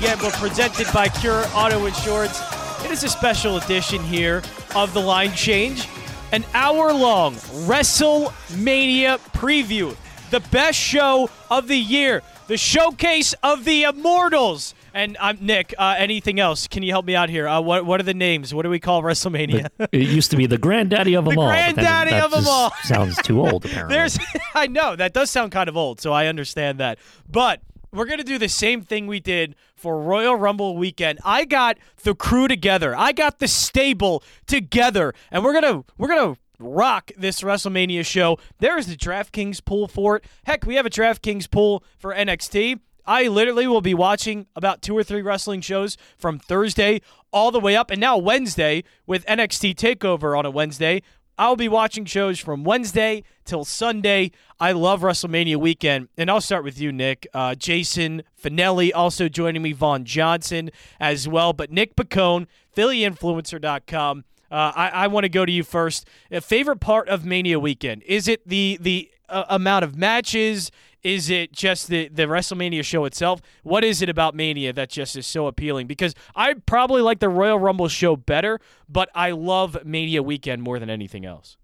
The Gambler presented by Cure Auto Insurance. It is a special edition here of The Line Change, an hour long WrestleMania preview. The best show of the year, the showcase of the immortals. And I'm Nick. Uh, anything else? Can you help me out here? Uh, what What are the names? What do we call WrestleMania? it used to be the granddaddy of them The all. granddaddy that of 'em just all. sounds too old, apparently. There's, I know that does sound kind of old, so I understand that. But we're gonna do the same thing we did for Royal Rumble weekend. I got the crew together. I got the stable together, and we're gonna we're gonna rock this WrestleMania show. There is the DraftKings pool for it. Heck, we have a DraftKings pool for NXT. I literally will be watching about two or three wrestling shows from Thursday all the way up, and now Wednesday with NXT Takeover on a Wednesday. I'll be watching shows from Wednesday till Sunday. I love WrestleMania weekend. And I'll start with you, Nick. Uh, Jason Fanelli also joining me, Vaughn Johnson as well. But Nick Piccone, PhillyInfluencer.com. Uh, I, I want to go to you first. Favorite part of Mania weekend? Is it the the uh, amount of matches? Is it just the, the WrestleMania show itself? What is it about Mania that just is so appealing? Because I probably like the Royal Rumble show better, but I love Mania weekend more than anything else.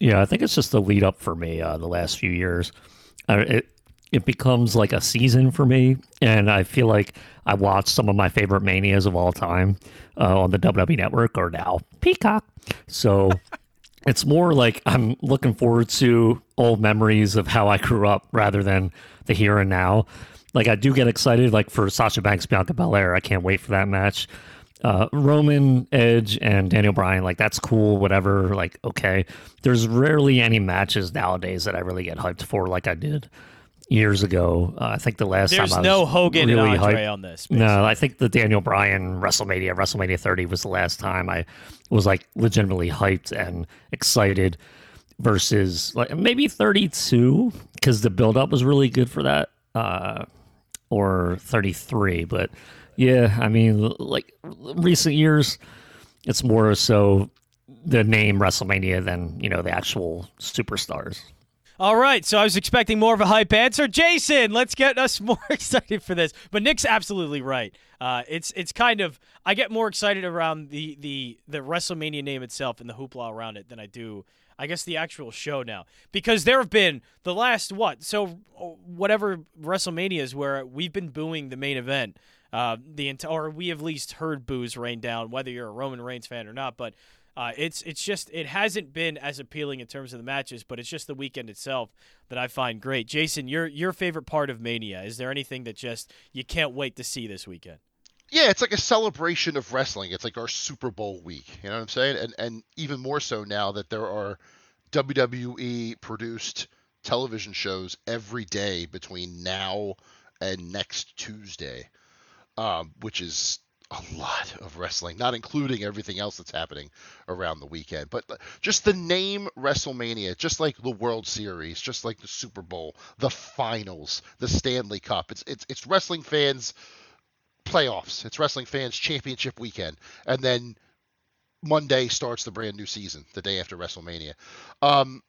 Yeah, I think it's just the lead up for me uh, the last few years. Uh, it it becomes like a season for me, and I feel like I watch some of my favorite manias of all time uh, on the WWE Network or now Peacock. So it's more like I'm looking forward to old memories of how I grew up rather than the here and now. Like I do get excited, like for Sasha Banks Bianca Belair. I can't wait for that match. Uh, Roman Edge and Daniel Bryan, like that's cool, whatever. Like okay, there's rarely any matches nowadays that I really get hyped for, like I did years ago. Uh, I think the last There's time I no was Hogan really and Andre hyped- on this. no, I think the Daniel Bryan WrestleMania, WrestleMania 30 was the last time I was like legitimately hyped and excited versus like maybe 32 because the build up was really good for that uh, or 33. But yeah, I mean, like recent years, it's more so the name WrestleMania than, you know, the actual superstars. All right, so I was expecting more of a hype answer. Jason, let's get us more excited for this. But Nick's absolutely right. Uh, it's it's kind of I get more excited around the the the WrestleMania name itself and the hoopla around it than I do. I guess the actual show now because there have been the last what so uh, whatever WrestleManias where we've been booing the main event. Uh, the or we have at least heard boos rain down, whether you're a Roman Reigns fan or not. But uh, it's it's just it hasn't been as appealing in terms of the matches, but it's just the weekend itself that I find great. Jason, your your favorite part of Mania? Is there anything that just you can't wait to see this weekend? Yeah, it's like a celebration of wrestling. It's like our Super Bowl week. You know what I'm saying? And and even more so now that there are WWE produced television shows every day between now and next Tuesday, um, which is a lot of wrestling, not including everything else that's happening around the weekend. But just the name WrestleMania, just like the World Series, just like the Super Bowl, the finals, the Stanley Cup. It's it's it's wrestling fans playoffs. It's wrestling fans championship weekend. And then Monday starts the brand new season, the day after WrestleMania. Um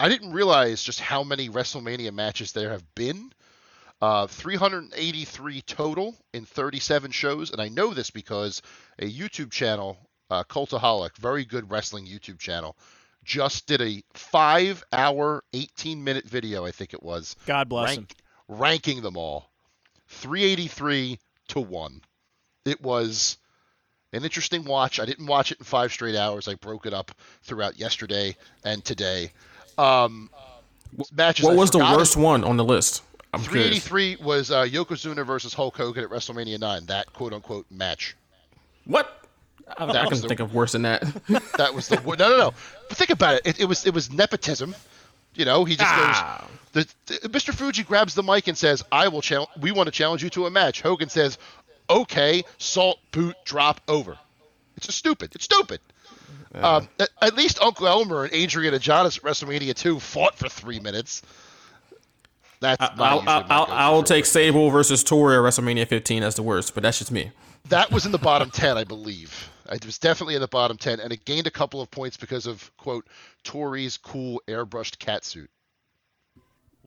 I didn't realize just how many WrestleMania matches there have been. Uh, 383 total in 37 shows, and I know this because a YouTube channel, uh, Cultaholic, very good wrestling YouTube channel, just did a five-hour, 18-minute video, I think it was, God bless him. ranking them all, 383 to one. It was an interesting watch. I didn't watch it in five straight hours. I broke it up throughout yesterday and today. Um, matches What I was the forgot worst one on the list? I'm curious. 383 was uh, Yokozuna versus Hulk Hogan at WrestleMania 9. That quote unquote match. What? I, I can the- think of worse than that. That was the no no no. But think about it. It, it was it was nepotism. You know, he just Ah. goes. The, the- Mr. Fuji grabs the mic and says, "I will challenge. We want to challenge you to a match." Hogan says, "Okay, salt boot drop over." It's just stupid. It's stupid. Um, at, at least Uncle Elmer and Adrian Adonis at WrestleMania 2 fought for three minutes. That's I'll, I'll, I'll, I'll take. Sable versus Tori at WrestleMania 15 as the worst, but that's just me. That was in the bottom 10, I believe. It was definitely in the bottom 10, and it gained a couple of points because of, quote, Tori's cool airbrushed cat suit.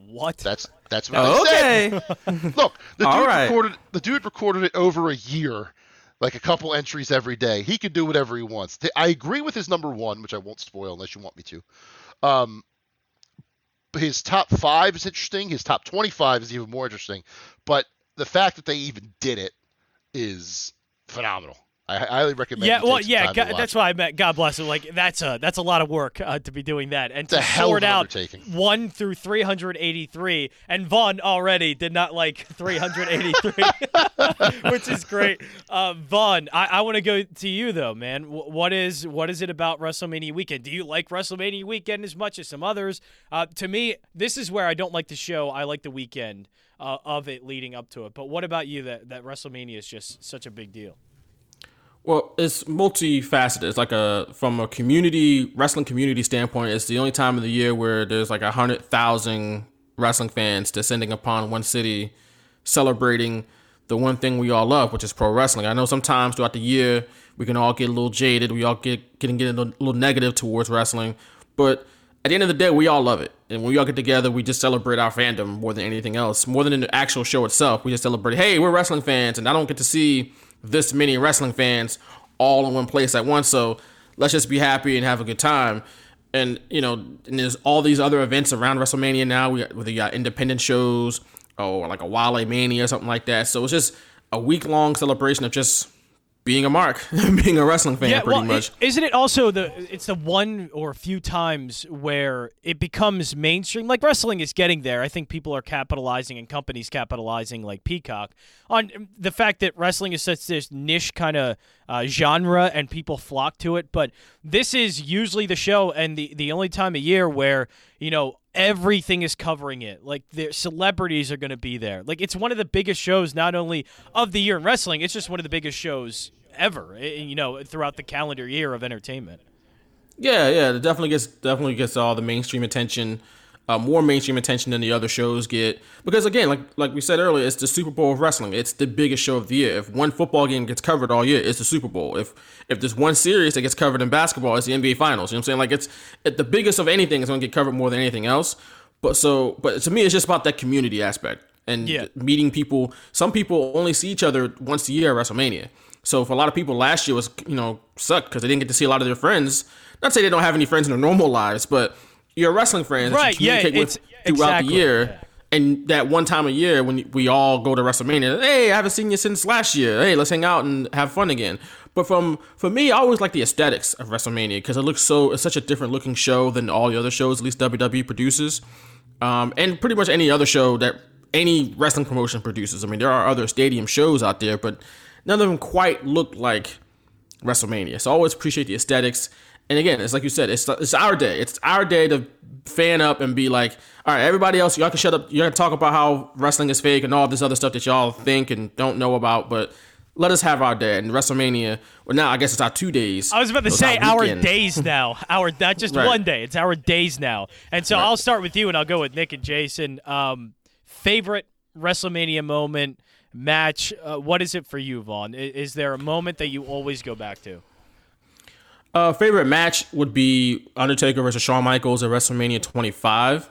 What? That's that's what Oh, I said. okay. Look, the dude right. recorded the dude recorded it over a year, like a couple entries every day. He can do whatever he wants. I agree with his number one, which I won't spoil unless you want me to. Um, but his top five is interesting. His top twenty-five is even more interesting. But the fact that they even did it is phenomenal. I highly recommend. yeah, well, yeah, God, that's why I meant. God bless him. Like that's a that's a lot of work uh, to be doing that and It's to sort out undertaking. one through three hundred eighty three. And Vaughn already did not like three hundred eighty three, which is great. Uh, Vaughn, I, I want to go to you though, man. Wh- What is what is it about WrestleMania weekend? Do you like WrestleMania weekend as much as some others? Uh, to me, this is where I don't like the show. I like the weekend uh, of it leading up to it. But what about you? That that WrestleMania is just such a big deal. Well, it's multifaceted. It's like a from a community wrestling community standpoint. It's the only time of the year where there's like a hundred thousand wrestling fans descending upon one city, celebrating the one thing we all love, which is pro wrestling. I know sometimes throughout the year we can all get a little jaded. We all get getting get a little, negative towards wrestling, but at the end of the day, we all love it. And when we all get together, we just celebrate our fandom more than anything else. More than the actual show itself, we just celebrate. Hey, we're wrestling fans, and I don't get to see this many wrestling fans all in one place at once. So let's just be happy and have a good time. And you know, and there's all these other events around WrestleMania now. We got, whether you got independent shows or like a Wale Mania or something like that. So it's just a week long celebration of just being a mark, being a wrestling fan, pretty well, much. is isn't it also the it's the one or few times where it becomes mainstream? Like wrestling is getting there. I think people are capitalizing and companies capitalizing, like Peacock, on the fact that wrestling is such this niche kind of uh, genre and people flock to it. But this is usually the show and the the only time of year where you know everything is covering it. Like the celebrities are going to be there. Like it's one of the biggest shows, not only of the year in wrestling, it's just one of the biggest shows ever. eh, You know, throughout the calendar year of entertainment. Yeah, yeah, it definitely gets definitely gets all the mainstream attention, uh, more mainstream attention than the other shows get. Because again, like like we said earlier, it's the Super Bowl of wrestling. It's the biggest show of the year. If one football game gets covered all year, it's the Super Bowl. If if there's one series that gets covered in basketball, it's the NBA Finals. You know what I'm saying? Like it's it, the biggest of anything is going to get covered more than anything else. But so, but to me, it's just about that community aspect and Yeah. meeting people. Some people only see each other once a year at WrestleMania. So for a lot of people, last year was you know sucked because they didn't get to see a lot of their friends. Not to say they don't have any friends in their normal lives, but your wrestling friends that Right, you yeah, communicate it's- with throughout exactly, the year. yeah. And that one time a year when we all go to WrestleMania, hey, I haven't seen you since last year. Hey, let's hang out and have fun again. But from for me, I always like the aesthetics of WrestleMania because it looks so it's such a different looking show than all the other shows, at least WWE produces, um, and pretty much any other show that any wrestling promotion produces. I mean, there are other stadium shows out there, but none of them quite look like WrestleMania. So I always appreciate the aesthetics. And again, it's like you said, it's it's our day. It's our day to fan up and be like, all right, everybody else, y'all can shut up. You're gonna talk about how wrestling is fake and all this other stuff that y'all think and don't know about, but let us have our day. And WrestleMania, well, now I guess it's our two days. I was about to So say our weekend. days now. Our not just Right. one day. It's our days now. And so I'll start with you, and I'll go with Nick and Jason. Um, favorite WrestleMania moment match. Uh, what is it for you, Vaughn? Is there a moment that you always go back to? Uh, favorite match would be Undertaker versus Shawn Michaels at WrestleMania 25.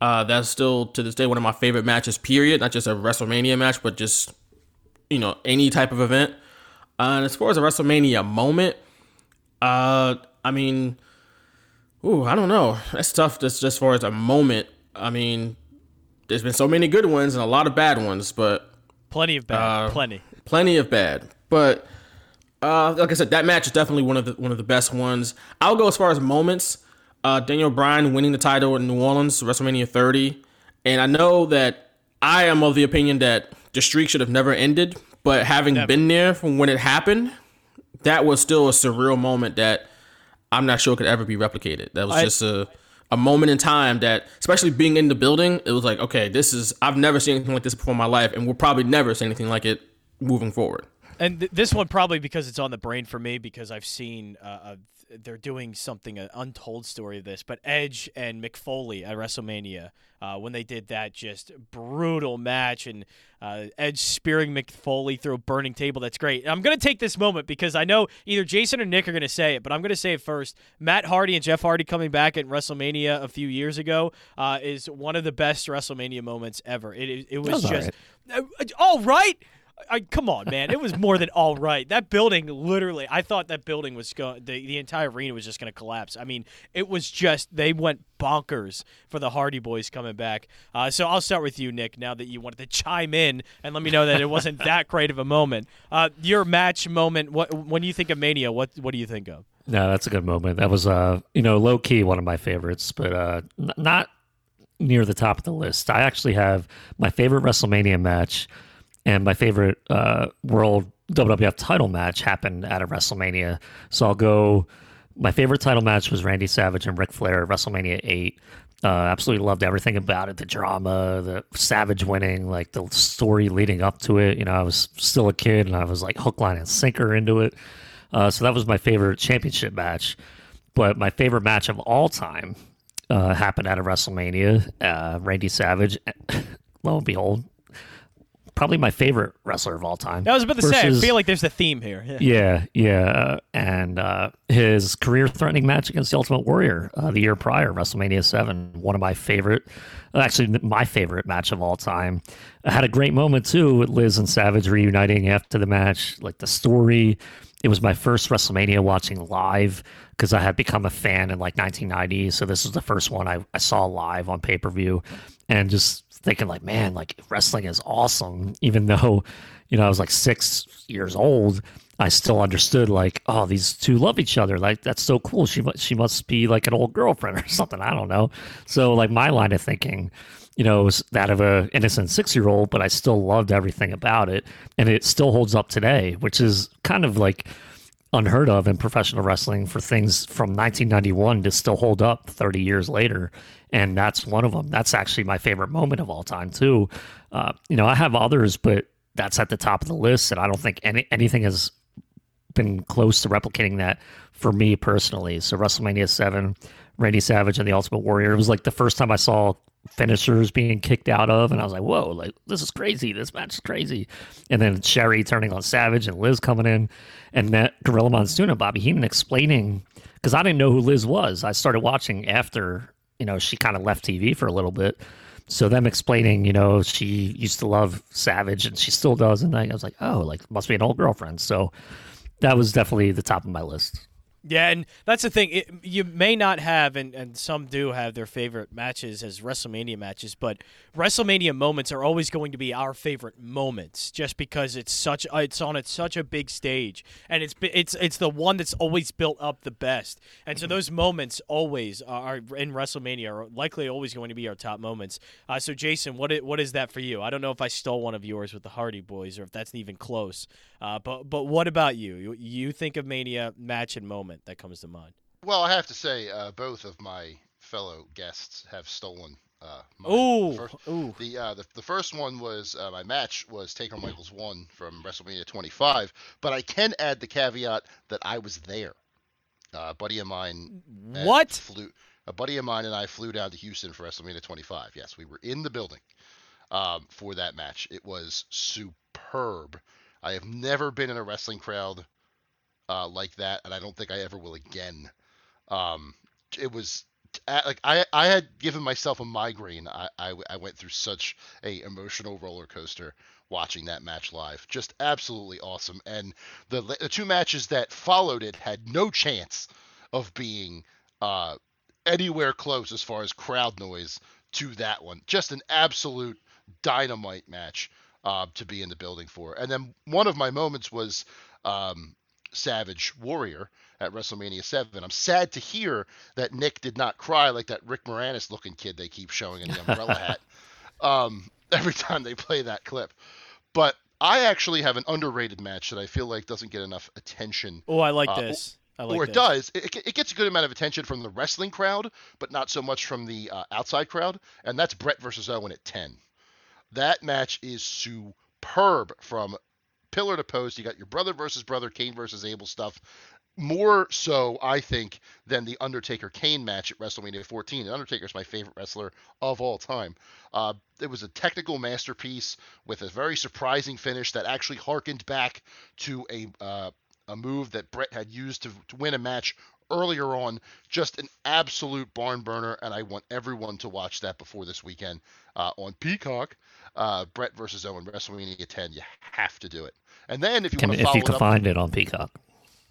Uh, that's still to this day one of my favorite matches. Period. Not just a WrestleMania match, but just you know any type of event. Uh, and as far as a WrestleMania moment, uh, I mean, ooh, I don't know. That's tough. Just as far as a moment. I mean, there's been so many good ones and a lot of bad ones, but Plenty of bad. Uh, Plenty. plenty of bad. But uh, like I said, that match is definitely one of the one of the best ones. I'll go as far as moments. Uh, Daniel Bryan winning the title in New Orleans, WrestleMania 30, and I know that I am of the opinion that the streak should have never ended. But having been there from when it happened, that was still a surreal moment that I'm not sure could ever be replicated. That was I- just a a moment in time that, especially being in the building, it was like, okay, this is I've never seen anything like this before in my life, and we'll probably never see anything like it moving forward. And th- this one probably because it's on the brain for me because I've seen uh, uh, they're doing something an untold story of this, but Edge and Mick Foley at WrestleMania uh, when they did that just brutal match and uh, Edge spearing Mick Foley through a burning table. That's great. And I'm going to take this moment because I know either Jason or Nick are going to say it, but I'm going to say it first. Matt Hardy and Jeff Hardy coming back at WrestleMania a few years ago uh, is one of the best WrestleMania moments ever. It, it, it was was just uh, all right. I, come on, man! It was more than all right. That building, literally, I thought that building was going. The, the entire arena was just going to collapse. I mean, it was just they went bonkers for the Hardy Boys coming back. Uh, so I'll start with you, Nick. Now that you wanted to chime in and let me know that it wasn't that great of a moment. Uh, your match moment. What when you think of Mania? What what do you think of? No, that's a good moment. That was, uh, you know, low key one of my favorites, but uh, n- not near the top of the list. I actually have my favorite WrestleMania match and my favorite uh, World WWF title match happened at a WrestleMania. So I'll go. My favorite title match was Randy Savage and Ric Flair at WrestleMania 8. Uh, absolutely loved everything about it the drama, the Savage winning, like the story leading up to it. You know, I was still a kid and I was like hook, line, and sinker into it. Uh, so that was my favorite championship match. But my favorite match of all time uh, happened at a WrestleMania. Uh, Randy Savage, lo and behold, probably my favorite wrestler of all time. I was about to say. I feel like there's a theme here. Yeah. yeah, yeah, and uh, his career-threatening match against the Ultimate Warrior uh, the year prior, WrestleMania Seven, one of my favorite, actually my favorite match of all time. I had a great moment too with Liz and Savage reuniting after the match. Like the story, it was my first WrestleMania watching live because I had become a fan in like 1990. So this was the first one I, I saw live on pay per view, and just thinking like, man, like wrestling is awesome. Even though, you know, I was like six years old, I still understood like, oh, these two love each other. Like that's so cool. She she must be like an old girlfriend or something. I don't know. So like my line of thinking, you know, was that of a innocent six year old, but I still loved everything about it, and it still holds up today, which is kind of like unheard of in professional wrestling for things from 1991 to still hold up 30 years later. And that's one of them that's actually my favorite moment of all time too. Uh, you know i have others but that's at the top of the list and i don't think any, anything has been close to replicating that for me personally. So wrestlemania 7 randy savage and the ultimate warrior. It was like the first time i saw finishers being kicked out of and i was like whoa like this is crazy. This match is crazy. And then sherri turning on savage and liz coming in and that gorilla monsoon and bobby heenan explaining because i didn't know who liz was. I started watching after you know she kind of left tv for a little bit. So them explaining you know she used to love savage and she still does and i was like oh like must be an old girlfriend. So that was definitely the top of my list Yeah, and that's the thing. It, you may not have, and, and some do have their favorite matches as WrestleMania matches, but WrestleMania moments are always going to be our favorite moments, just because it's such it's on at such a big stage, and it's it's it's the one that's always built up the best, and so those moments always are in WrestleMania are likely always going to be our top moments. Uh, so Jason, what i- what is that for you? I don't know if I stole one of yours with the Hardy Boys or if that's even close, uh, but but what about you? You, you think of Mania match and moment that comes to mind. Well, I have to say, uh, both of my fellow guests have stolen. Uh. Ooh, The first, ooh. the, uh, the the first one was uh, my match was Taker Michaels one from WrestleMania 25, but I can add the caveat that I was there. Uh, a buddy of mine uh, What? flew a buddy of mine and I flew down to Houston for WrestleMania 25. Yes, we were in the building um, for that match. It was superb. I have never been in a wrestling crowd uh, like that, and I don't think I ever will again. Um, it was like I I had given myself a migraine. I, I I went through such a emotional roller coaster watching that match live. Just absolutely awesome. And the the two matches that followed it had no chance of being uh anywhere close as far as crowd noise to that one. Just an absolute dynamite match uh, to be in the building for. And then one of my moments was um, Savage Warrior at WrestleMania 7. I'm sad to hear that Nick did not cry like that Rick Moranis looking kid they keep showing in the umbrella hat um, every time they play that clip. But I actually have an underrated match that I feel like doesn't get enough attention Oh, I like Uh, this. I like or it this. does. It, it gets a good amount of attention from the wrestling crowd, but not so much from the uh, outside crowd. And that's Bret versus Owen at 10. That match is superb from pillar to post. You got your brother versus brother, Cain versus Abel stuff. more so, I think, than the Undertaker Kane match at WrestleMania 14. The Undertaker's my favorite wrestler of all time. Uh, it was a technical masterpiece with a very surprising finish that actually harkened back to a uh, a move that Bret had used to, to win a match earlier on. Just an absolute barn burner, and I want everyone to watch that before this weekend uh, on Peacock. Uh, Bret versus Owen WrestleMania 10. You have to do it. And then if you Can, if you can it up, find it on Peacock.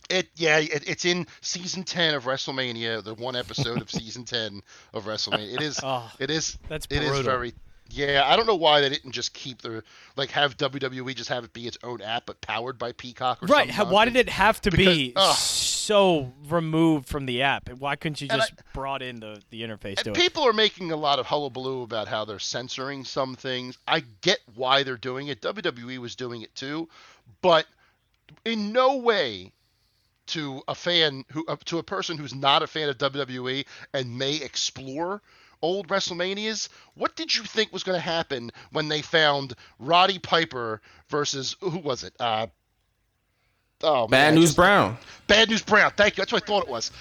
it yeah, it, it's in season ten of WrestleMania, the one episode of season ten of WrestleMania. It is, Oh, it is, that's it is brutal. very. Yeah, I don't know why they didn't just keep the like have WWE just have it be its own app, but powered by Peacock or Right. something. Why did it have to be Because- ugh. So removed from the app? Why couldn't you just brought in the, the interface to it? people are making a lot of hullabaloo about how they're censoring some things. I get why they're doing it. WWE was doing it too, but in no way to a fan who uh, to a person who's not a fan of WWE and may explore old WrestleManias. What did you think was going to happen when they found Roddy Piper versus who was it? Uh, oh, Bad man, News just- Brown. Bad News Brown. Thank you. That's what I thought it was.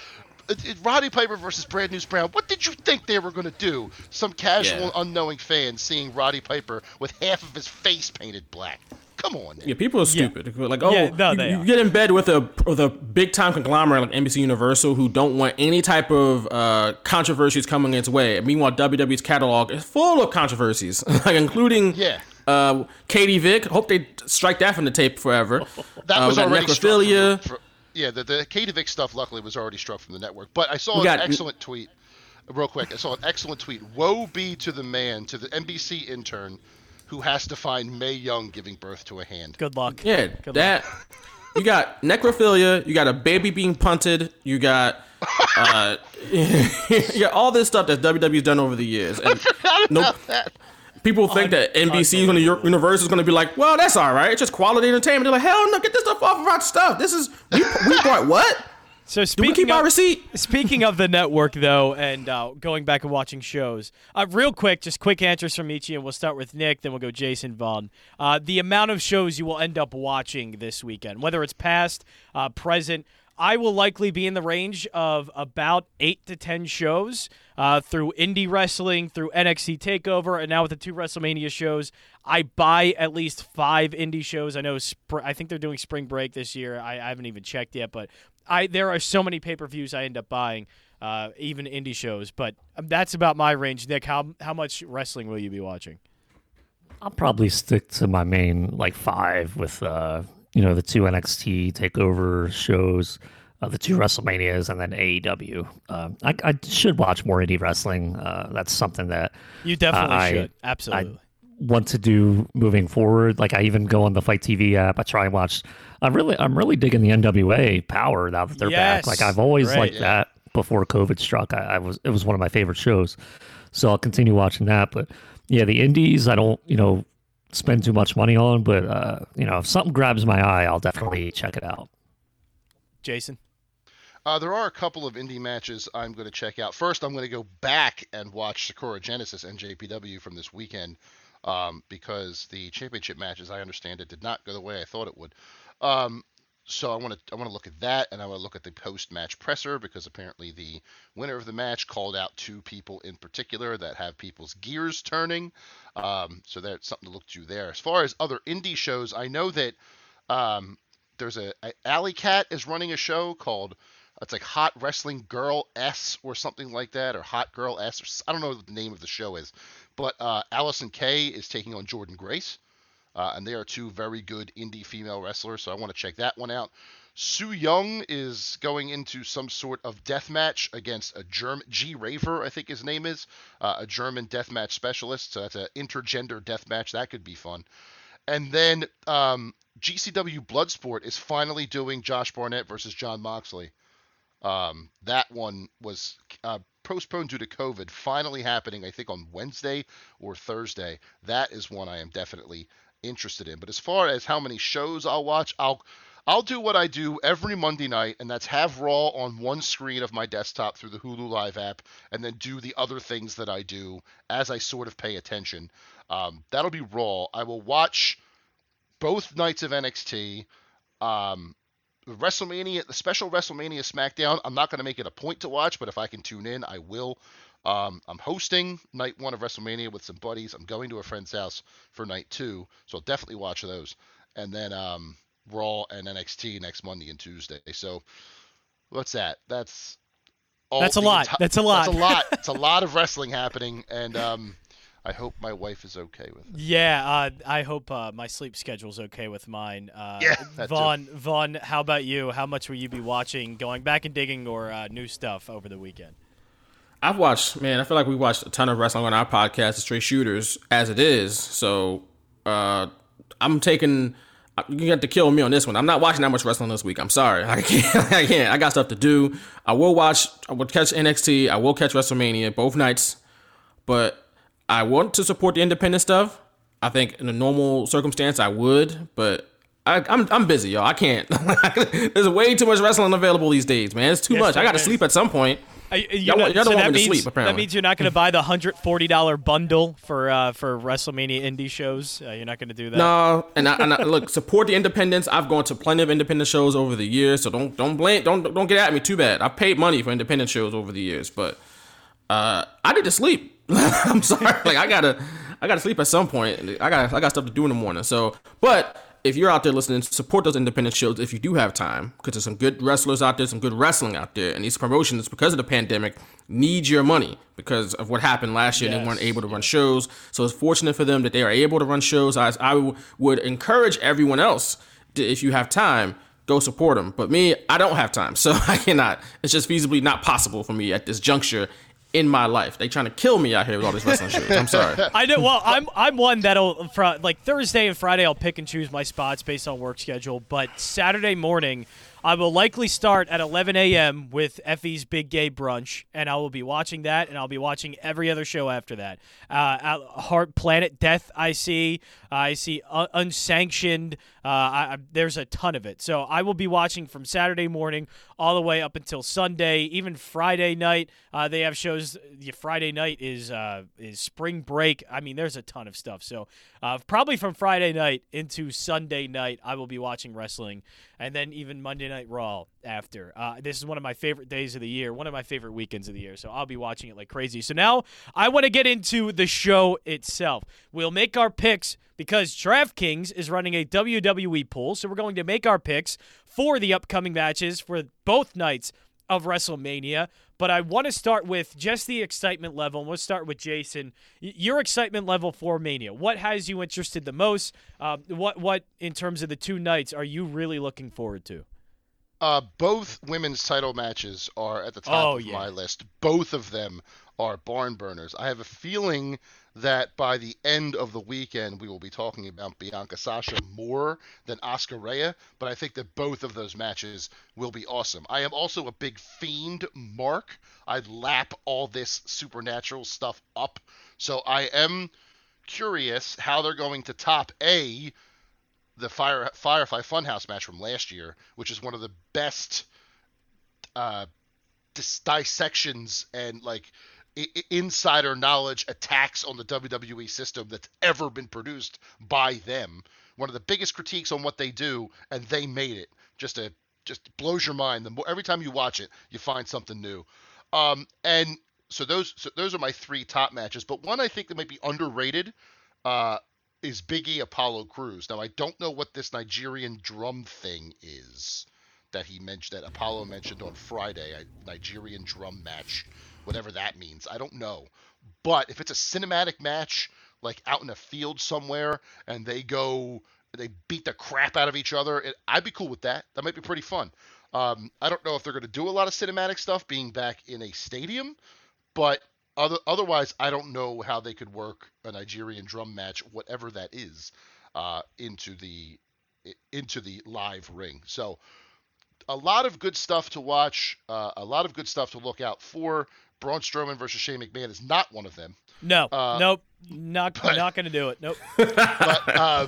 It- it- Roddy Piper versus Bad News Brown. What did you think they were going to do? Some casual, Yeah. unknowing fan seeing Roddy Piper with half of his face painted black. Come on. Yeah, people are stupid. Like, oh, Yeah, no, you, they you get in bed with a with a big time conglomerate like NBC Universal who don't want any type of uh, controversies coming its way. Meanwhile, WWE's catalog is full of controversies, like including Yeah. Uh, Katie Vick. Hope they strike that from the tape forever. That Uh, was we got already struck necrophilia. from yeah, the, the Katie Vick stuff luckily was already struck from the network. But I saw We an got- excellent tweet. Real quick, I saw an excellent tweet. Woe be to the man, to the NBC intern, who has to find Mae Young giving birth to a hand. Good luck. Yeah, Good that. You got necrophilia. You got a baby being punted. You got. Uh, you got all this stuff that WWE's done over the years. And no, people think that NBC is going to Universe is going to be like, well, that's all right. It's just quality entertainment. They're like, hell no, get this stuff off of our stuff. This is we, we bought what? So Do we speaking keep of, our receipt? Speaking of the network, though, and uh, going back and watching shows, uh, real quick, just quick answers from each and We'll start with Nick, then we'll go Jason Vaughn. Uh, the amount of shows you will end up watching this weekend, whether it's past, uh, present, I will likely be in the range of about eight to ten shows uh, through indie wrestling, through NXT Takeover, and now with the two WrestleMania shows. I buy at least five indie shows. I know. Spr- I think they're doing Spring Break this year. I, I haven't even checked yet, but I there are so many pay per views I end up buying, uh, even indie shows. But that's about my range. Nick, how how much wrestling will you be watching? I'll probably stick to my main like five with uh you know the two NXT takeover shows, uh, the two WrestleManias, and then AEW. Um, I, I should watch more indie wrestling. Uh, that's something that You definitely I- should. Absolutely. want to do moving forward. Like I even go on the FITE TV app. I try and watch. I'm really I'm really digging the NWA Power now that they're Yes. back. Like I've always Great. liked Yeah. that before COVID struck. I, I was it was one of my favorite shows, so I'll continue watching that. But yeah, the indies I don't you know spend too much money on, but uh, you know if something grabs my eye, I'll definitely check it out. Jason. Uh, there are a couple of indie matches I'm going to check out. First, I'm going to go back and watch Sakura Genesis and JPW from this weekend um, because the championship matches, I understand it, did not go the way I thought it would. Um, so I want to I want to look at that, and I want to look at the post-match presser because apparently the winner of the match called out two people in particular that have people's gears turning. Um, so that's something to look to there. As far as other indie shows, I know that um, there's a, a Alley Cat is running a show called it's like Hot Wrestling Girl S or something like that, or Hot Girl S. Or, I don't know what the name of the show is, but uh, Allysin Kay is taking on Jordan Grace, uh, and they are two very good indie female wrestlers. So I want to check that one out. Sue Yung is going into some sort of death match against a German G Raver, I think his name is, uh, a German death match specialist. So that's an intergender death match. That could be fun. And then um, GCW Bloodsport is finally doing Josh Barnett versus Jon Moxley. Um, that one was uh, postponed due to COVID, finally happening, I think, on Wednesday or Thursday. That is one I am definitely interested in. But as far as how many shows I'll watch, I'll I'll do what I do every Monday night, and that's have Raw on one screen of my desktop through the Hulu Live app, and then do the other things that I do as I sort of pay attention. Um, that'll be Raw. I will watch both nights of NXT. Um, WrestleMania, the special WrestleMania SmackDown. I'm not going to make it a point to watch, but if I can tune in, I will. Um, I'm hosting night one of WrestleMania with some buddies. I'm going to a friend's house for night two, so I'll definitely watch those. And then um, Raw and NXT next Monday and Tuesday. So what's that? That's all That's a lot. enti- That's a lot. That's a lot. It's a lot of wrestling happening, and um, I hope my wife is okay with it. Yeah, uh, I hope uh, my sleep schedule's okay with mine. Uh, Yeah, that too. Vaughn, Vaughn, how about you? How much will you be watching, going back and digging, or uh, new stuff over the weekend? I've watched, man. I feel like we watched a ton of wrestling on our podcast, the Straight Shooters, as it is. So uh, I'm taking. You got to kill me on this one. I'm not watching that much wrestling this week. I'm sorry. I can't. I can't. I got stuff to do. I will watch. I will catch NXT. I will catch WrestleMania both nights. But I want to support the independent stuff. I think in a normal circumstance I would, but I, I'm I'm busy, y'all. I can't. There's way too much wrestling available these days, man. It's too Yes, much. I got to sleep at some point. You're Y'all y'all don't so that means, sleep. That means you're not going to buy the hundred forty dollar bundle for uh, for WrestleMania indie shows. Uh, you're not going to do that. No, and I, and I, look, support the independents. I've gone to plenty of independent shows over the years, so don't don't blame don't don't get at me too bad. I've paid money for independent shows over the years, but uh, I need to sleep. I'm sorry, like I gotta I gotta sleep at some point. I got I got stuff to do in the morning. So, but if you're out there listening, support those independent shows if you do have time, because there's some good wrestlers out there, some good wrestling out there, and these promotions because of the pandemic need your money because of what happened last year. They weren't able to run shows, so it's fortunate for them that they are able to run shows. I, I w- would encourage everyone else to, if you have time. Go support them, but me, I don't have time, so I cannot. It's just feasibly not possible for me at this juncture in my life. They trying to kill me out here with all these wrestling shows. I'm sorry. I know. Well, I'm I'm one that'll like Thursday and Friday I'll pick and choose my spots based on work schedule. But Saturday morning, I will likely start at 11 a.m. with Effy's Big Gay Brunch, and I will be watching that, and I'll be watching every other show after that. Uh, Heart Planet Death, I see. I see uh, Unsanctioned. Uh, I, there's a ton of it. So I will be watching from Saturday morning all the way up until Sunday, even Friday night. Uh, they have shows. The Friday night is uh, is spring break. I mean, there's a ton of stuff. So uh, probably from Friday night into Sunday night, I will be watching wrestling, and then even Monday Night Raw after. Uh, this is one of my favorite days of the year, one of my favorite weekends of the year. So I'll be watching it like crazy. So now I want to get into the show itself. We'll make our picks because DraftKings is running a WWE pool. So we're going to make our picks for the upcoming matches for both nights of WrestleMania. But I want to start with just the excitement level. And we'll start with Jason. Your excitement level for Mania. What has you interested the most? Um, what what in terms of the two nights are you really looking forward to? Uh, both women's title matches are at the top Oh, of yeah. my list. Both of them are barn burners. I have a feeling that by the end of the weekend, we will be talking about Bianca Sasha more than Asuka Rhea, but I think that both of those matches will be awesome. I am also a big Fiend mark. I lap all this supernatural stuff up. So I am curious how they're going to top A, the Fire Firefly Funhouse match from last year, which is one of the best uh, dis- dissections and like I- insider knowledge attacks on the WWE system that's ever been produced by them. One of the biggest critiques on what they do, and they made it. Just a just blows your mind. The more every time you watch it, you find something new. Um, and so those so those are my three top matches. But one I think that might be underrated uh, is Biggie Apollo Crews. Now I don't know what this Nigerian drum thing is that he mentioned that Apollo mentioned on Friday, a Nigerian drum match, whatever that means. I don't know. But if it's a cinematic match, like out in a field somewhere, and they go, they beat the crap out of each other, it, I'd be cool with that. That might be pretty fun. Um, I don't know if they're going to do a lot of cinematic stuff being back in a stadium, but other, otherwise, I don't know how they could work a Nigerian drum match, whatever that is, uh, into the into the live ring. So a lot of good stuff to watch, uh, a lot of good stuff to look out for. Braun Strowman versus Shane McMahon is not one of them, No, Uh, nope, not but- not going to do it. Nope. but uh,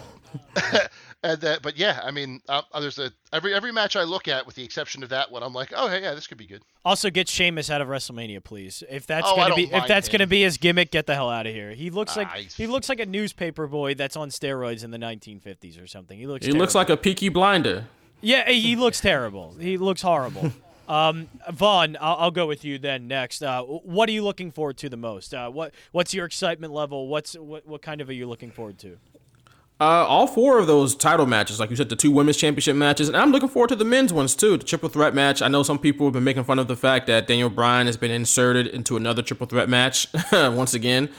and that, but yeah, I mean, uh, there's a every every match I look at, with the exception of that one, I'm like, oh hey, yeah, this could be good. Also, get Sheamus out of WrestleMania, please. If that's Oh, gonna be if that's him. gonna be his gimmick, get the hell out of here. He looks like he looks like a newspaper boy that's on steroids in the 1950s or something. He looks. He looks like a peaky blinder. Yeah, he looks terrible. He looks horrible. Um, Vaughn, I'll, I'll, go with you then next. Uh, what are you looking forward to the most? Uh, what What's your excitement level? What's what, what kind of are you looking forward to? Uh, all four of those title matches, like you said, the two women's championship matches, and I'm looking forward to the men's ones too. The triple threat match. I know some people have been making fun of the fact that Daniel Bryan has been inserted into another triple threat match once again,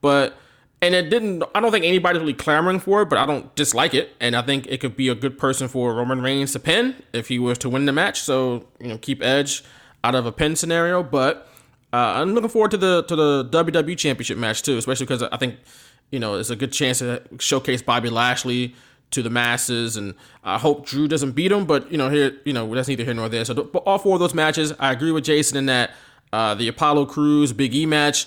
but and it didn't. I don't think anybody's really clamoring for it, but I don't dislike it, and I think it could be a good person for Roman Reigns to pin if he was to win the match. So you know, keep Edge out of a pin scenario, but uh, I'm looking forward to the to the WWE Championship match too, especially because I think you know it's a good chance to showcase Bobby Lashley to the masses, and I hope Drew doesn't beat him. But you know, here you know that's neither here nor there. So but all four of those matches, I agree with Jason in that uh, the Apollo Crews Big E match.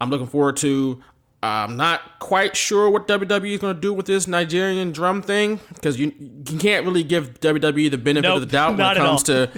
I'm looking forward to. I'm not quite sure what WWE is going to do with this Nigerian drum thing because you you can't really give WWE the benefit nope, of the doubt when it comes to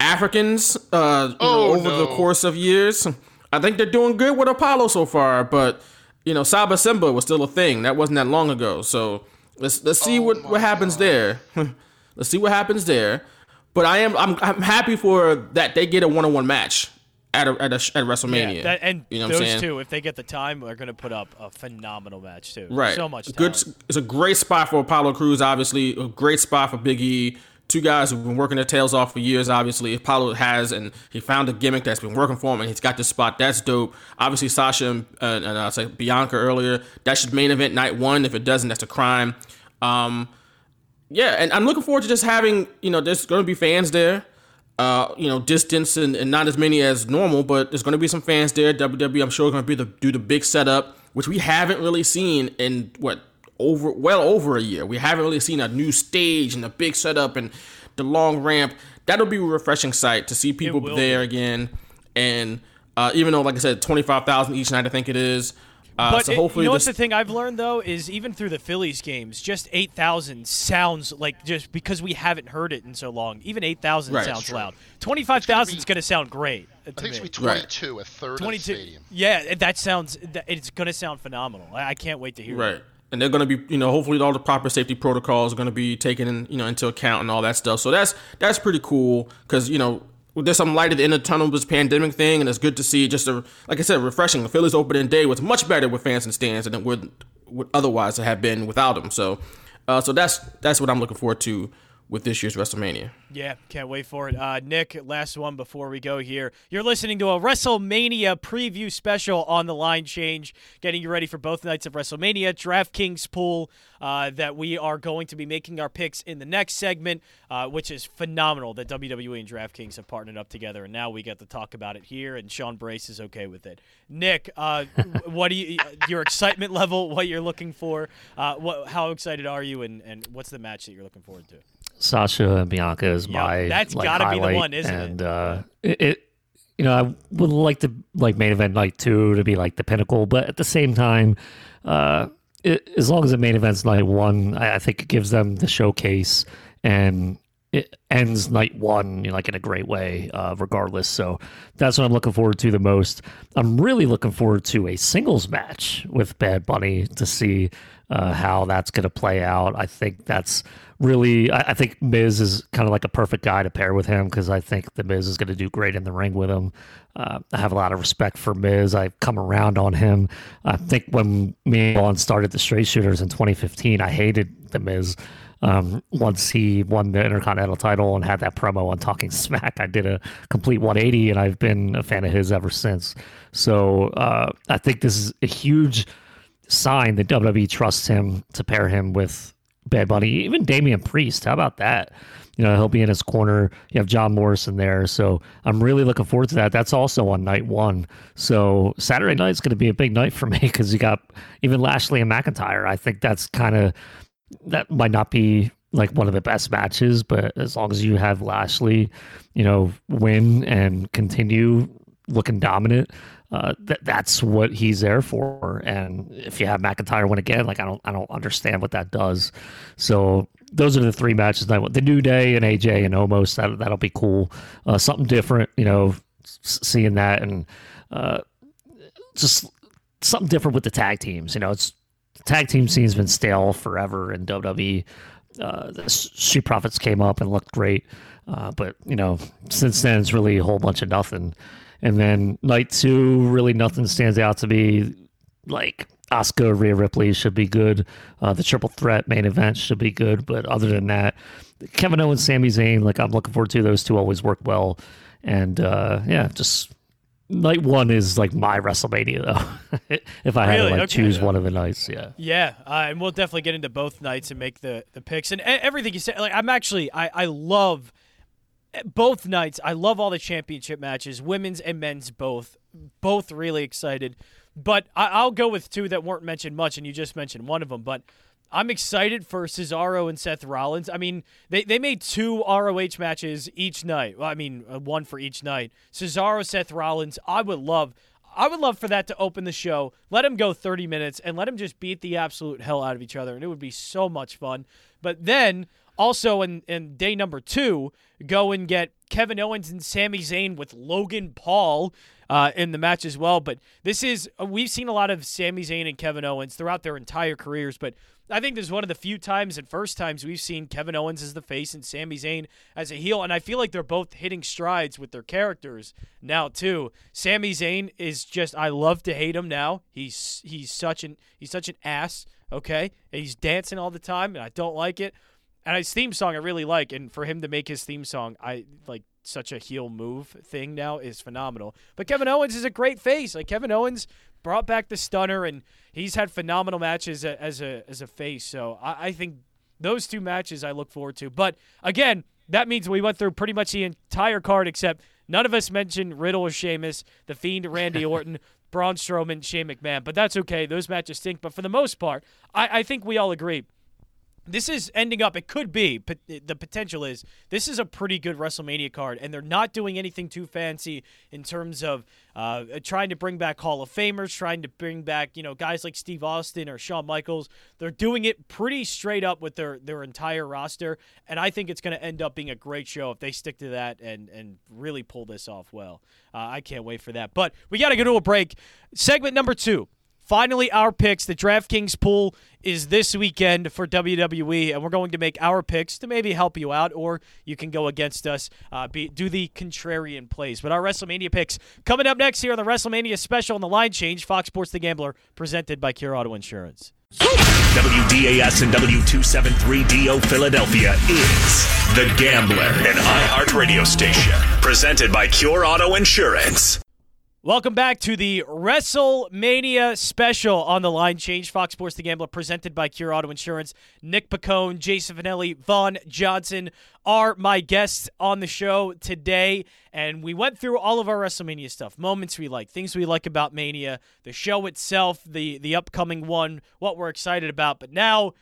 Africans uh, oh, know, over no. the course of years. I think they're doing good with Apollo so far, but you know, Saba Simba was still a thing. That wasn't that long ago. So let's let's see oh what, what happens God. there. let's see what happens there. But I am I'm I'm happy for that they get a one on one match at a, at, a, at WrestleMania. Yeah, that, and you know what I'm those two, if they get the time, are going to put up a phenomenal match too. Right. So much Good. It's a great spot for Apollo Crews. Obviously, a great spot for Big E. Two guys who've been working their tails off for years. Obviously, Apollo has, and he found a gimmick that's been working for him, and he's got this spot. That's dope. Obviously, Sasha and, uh, and I said Bianca earlier. That should main event night one. If it doesn't, that's a crime. Um, yeah, and I'm looking forward to just having you know, there's going to be fans there. Uh, you know, distance and, and not as many as normal, but there's going to be some fans there. WWE, I'm sure, going to be the do the big setup, which we haven't really seen in what over well over a year. We haven't really seen a new stage and a big setup and the long ramp. That'll be a refreshing sight to see people will there again. And uh, even though, like I said, twenty five thousand each night, I think it is. Uh, But so it- hopefully, you know what's the thing I've learned though is even through the Phillies games, just eight thousand sounds like just because we haven't heard it in so long. Even eight thousand Right. sounds Sure. loud. Twenty five thousand is going to sound great. I To think it's me. gonna be Right. 22, a third of the 22. stadium. Yeah, that sounds. that- It's going to sound phenomenal. I, I can't wait to hear. it. And they're going to be, you know, hopefully all the proper safety protocols are going to be taken, in, you know, into account and all that stuff. So that's that's pretty cool because you know there's some light at the end of the tunnel with this pandemic thing, and it's good to see. Just a like I said, refreshing. The Phillies opening day was much better with fans and stands than it would, would otherwise have been without them. So, uh, so that's that's what I'm looking forward to with this year's WrestleMania. Yeah, can't wait for it. Uh, Nick, last one before we go here. You're listening to a WrestleMania preview special on the line change, getting you ready for both nights of WrestleMania. DraftKings pool uh, that we are going to be making our picks in the next segment, uh, which is phenomenal that WWE and DraftKings have partnered up together, and now we get to talk about it here. And Sean Brace is okay with it. Nick, uh, what do you your excitement level? What you're looking for? Uh, what, how excited are you? And, and what's the match that you're looking forward to? Sasha and Bianca is Yeah, my that's like, gotta be the one, isn't it? and, uh, it? it you know, I would like to like main event night two to be like the pinnacle, but at the same time, uh, it, as long as the main event's night one, I, I think it gives them the showcase and it ends night one you know, like in a great way, uh, regardless. So that's what I'm looking forward to the most. I'm really looking forward to a singles match with Bad Bunny to see uh, how that's going to play out. I think that's really, I, I think Miz is kind of like a perfect guy to pair with him because I think the Miz is going to do great in the ring with him. Uh, I have a lot of respect for Miz. I've come around on him. I think when me and Vaughn started the Straight Shooters in 2015, I hated the Miz. Um, once he won the Intercontinental title and had that promo on Talking Smack, I did a complete 180, and I've been a fan of his ever since. So uh, I think this is a huge sign that WWE trusts him to pair him with Bad Bunny, even Damian Priest. How about that? You know, he'll be in his corner. You have John Morrison there. So I'm really looking forward to that. That's also on night one. So Saturday night is going to be a big night for me because you got even Lashley and McIntyre. I think that's kind of, that might not be like one of the best matches, but as long as you have Lashley, you know, win and continue looking dominant, uh, that that's what he's there for. And if you have McIntyre win again, like I don't I don't understand what that does. So those are the three matches. that I want. The New Day and AJ and Omos that that'll be cool. Uh, something different, you know, seeing that and uh, just something different with the tag teams. You know, it's tag team scene's been stale forever in WWE. uh, the Street Profits came up and looked great, uh, but you know, since then it's really a whole bunch of nothing. And then night two, really nothing stands out to me. Like Asuka Rhea Ripley should be good. Uh, the triple threat main event should be good. But other than that, Kevin Owens, Sami Zayn, like I'm looking forward to. Those two always work well. And uh, yeah, just night one is like my WrestleMania though. if I had to like Okay. choose one of the nights, yeah. Yeah, uh, and we'll definitely get into both nights and make the the picks and everything you said. Like I'm actually, I I love both nights. I love all the championship matches, women's and men's both. Both really excited, but I, I'll go with two that weren't mentioned much, and you just mentioned one of them. But I'm excited for Cesaro and Seth Rollins. I mean, they, they made two ROH matches each night. Well, I mean, uh, one for each night. Cesaro, Seth Rollins. I would love. I would love for that to open the show. Let them go 30 minutes and let them just beat the absolute hell out of each other, and it would be so much fun. But then also in, in day number two, go and get Kevin Owens and Sami Zayn with Logan Paul uh, in the match as well. But this is uh, we've seen a lot of Sami Zayn and Kevin Owens throughout their entire careers, but I think this is one of the few times and first times we've seen Kevin Owens as the face and Sami Zayn as a heel, and I feel like they're both hitting strides with their characters now too. Sami Zayn is just I love to hate him now. He's he's such an he's such an ass. Okay, and he's dancing all the time, and I don't like it. And his theme song I really like, and for him to make his theme song, I like such a heel move thing now is phenomenal. But Kevin Owens is a great face. Like Kevin Owens brought back the stunner, and he's had phenomenal matches as a as a face. So I, I think those two matches I look forward to. But again, that means we went through pretty much the entire card except none of us mentioned Riddle or Sheamus, the Fiend, Randy Orton. Braun Strowman, Shane McMahon, but that's okay. Those matches stink. But for the most part, I, I think we all agree this is ending up it could be but the potential is this is a pretty good wrestlemania card and they're not doing anything too fancy in terms of uh, trying to bring back hall of famers trying to bring back you know guys like steve austin or shawn michaels. They're doing it pretty straight up with their their entire roster and i think it's going to end up being a great show if they stick to that and and really pull this off well. Uh, i can't wait for that. But we got to go to a break. Segment number two Finally, our picks. The DraftKings pool is this weekend for WWE, and we're going to make our picks to maybe help you out, or you can go against us, uh, be, do the contrarian plays. But our WrestleMania picks coming up next here on the WrestleMania special on the line change, Fox Sports The Gambler, presented by Cure Auto Insurance. WDAS and W273DO Philadelphia is The Gambler, an iHeart radio station. Presented by Cure Auto Insurance. Welcome back to the WrestleMania special on the line change. Fox Sports The Gambler presented by Cure Auto Insurance. Nick Piccone, Jason Fanelli, Vaughn Johnson are my guests on the show today. And we went through all of our WrestleMania stuff, moments we like, things we like about Mania, the show itself, the the upcoming one, what we're excited about. But now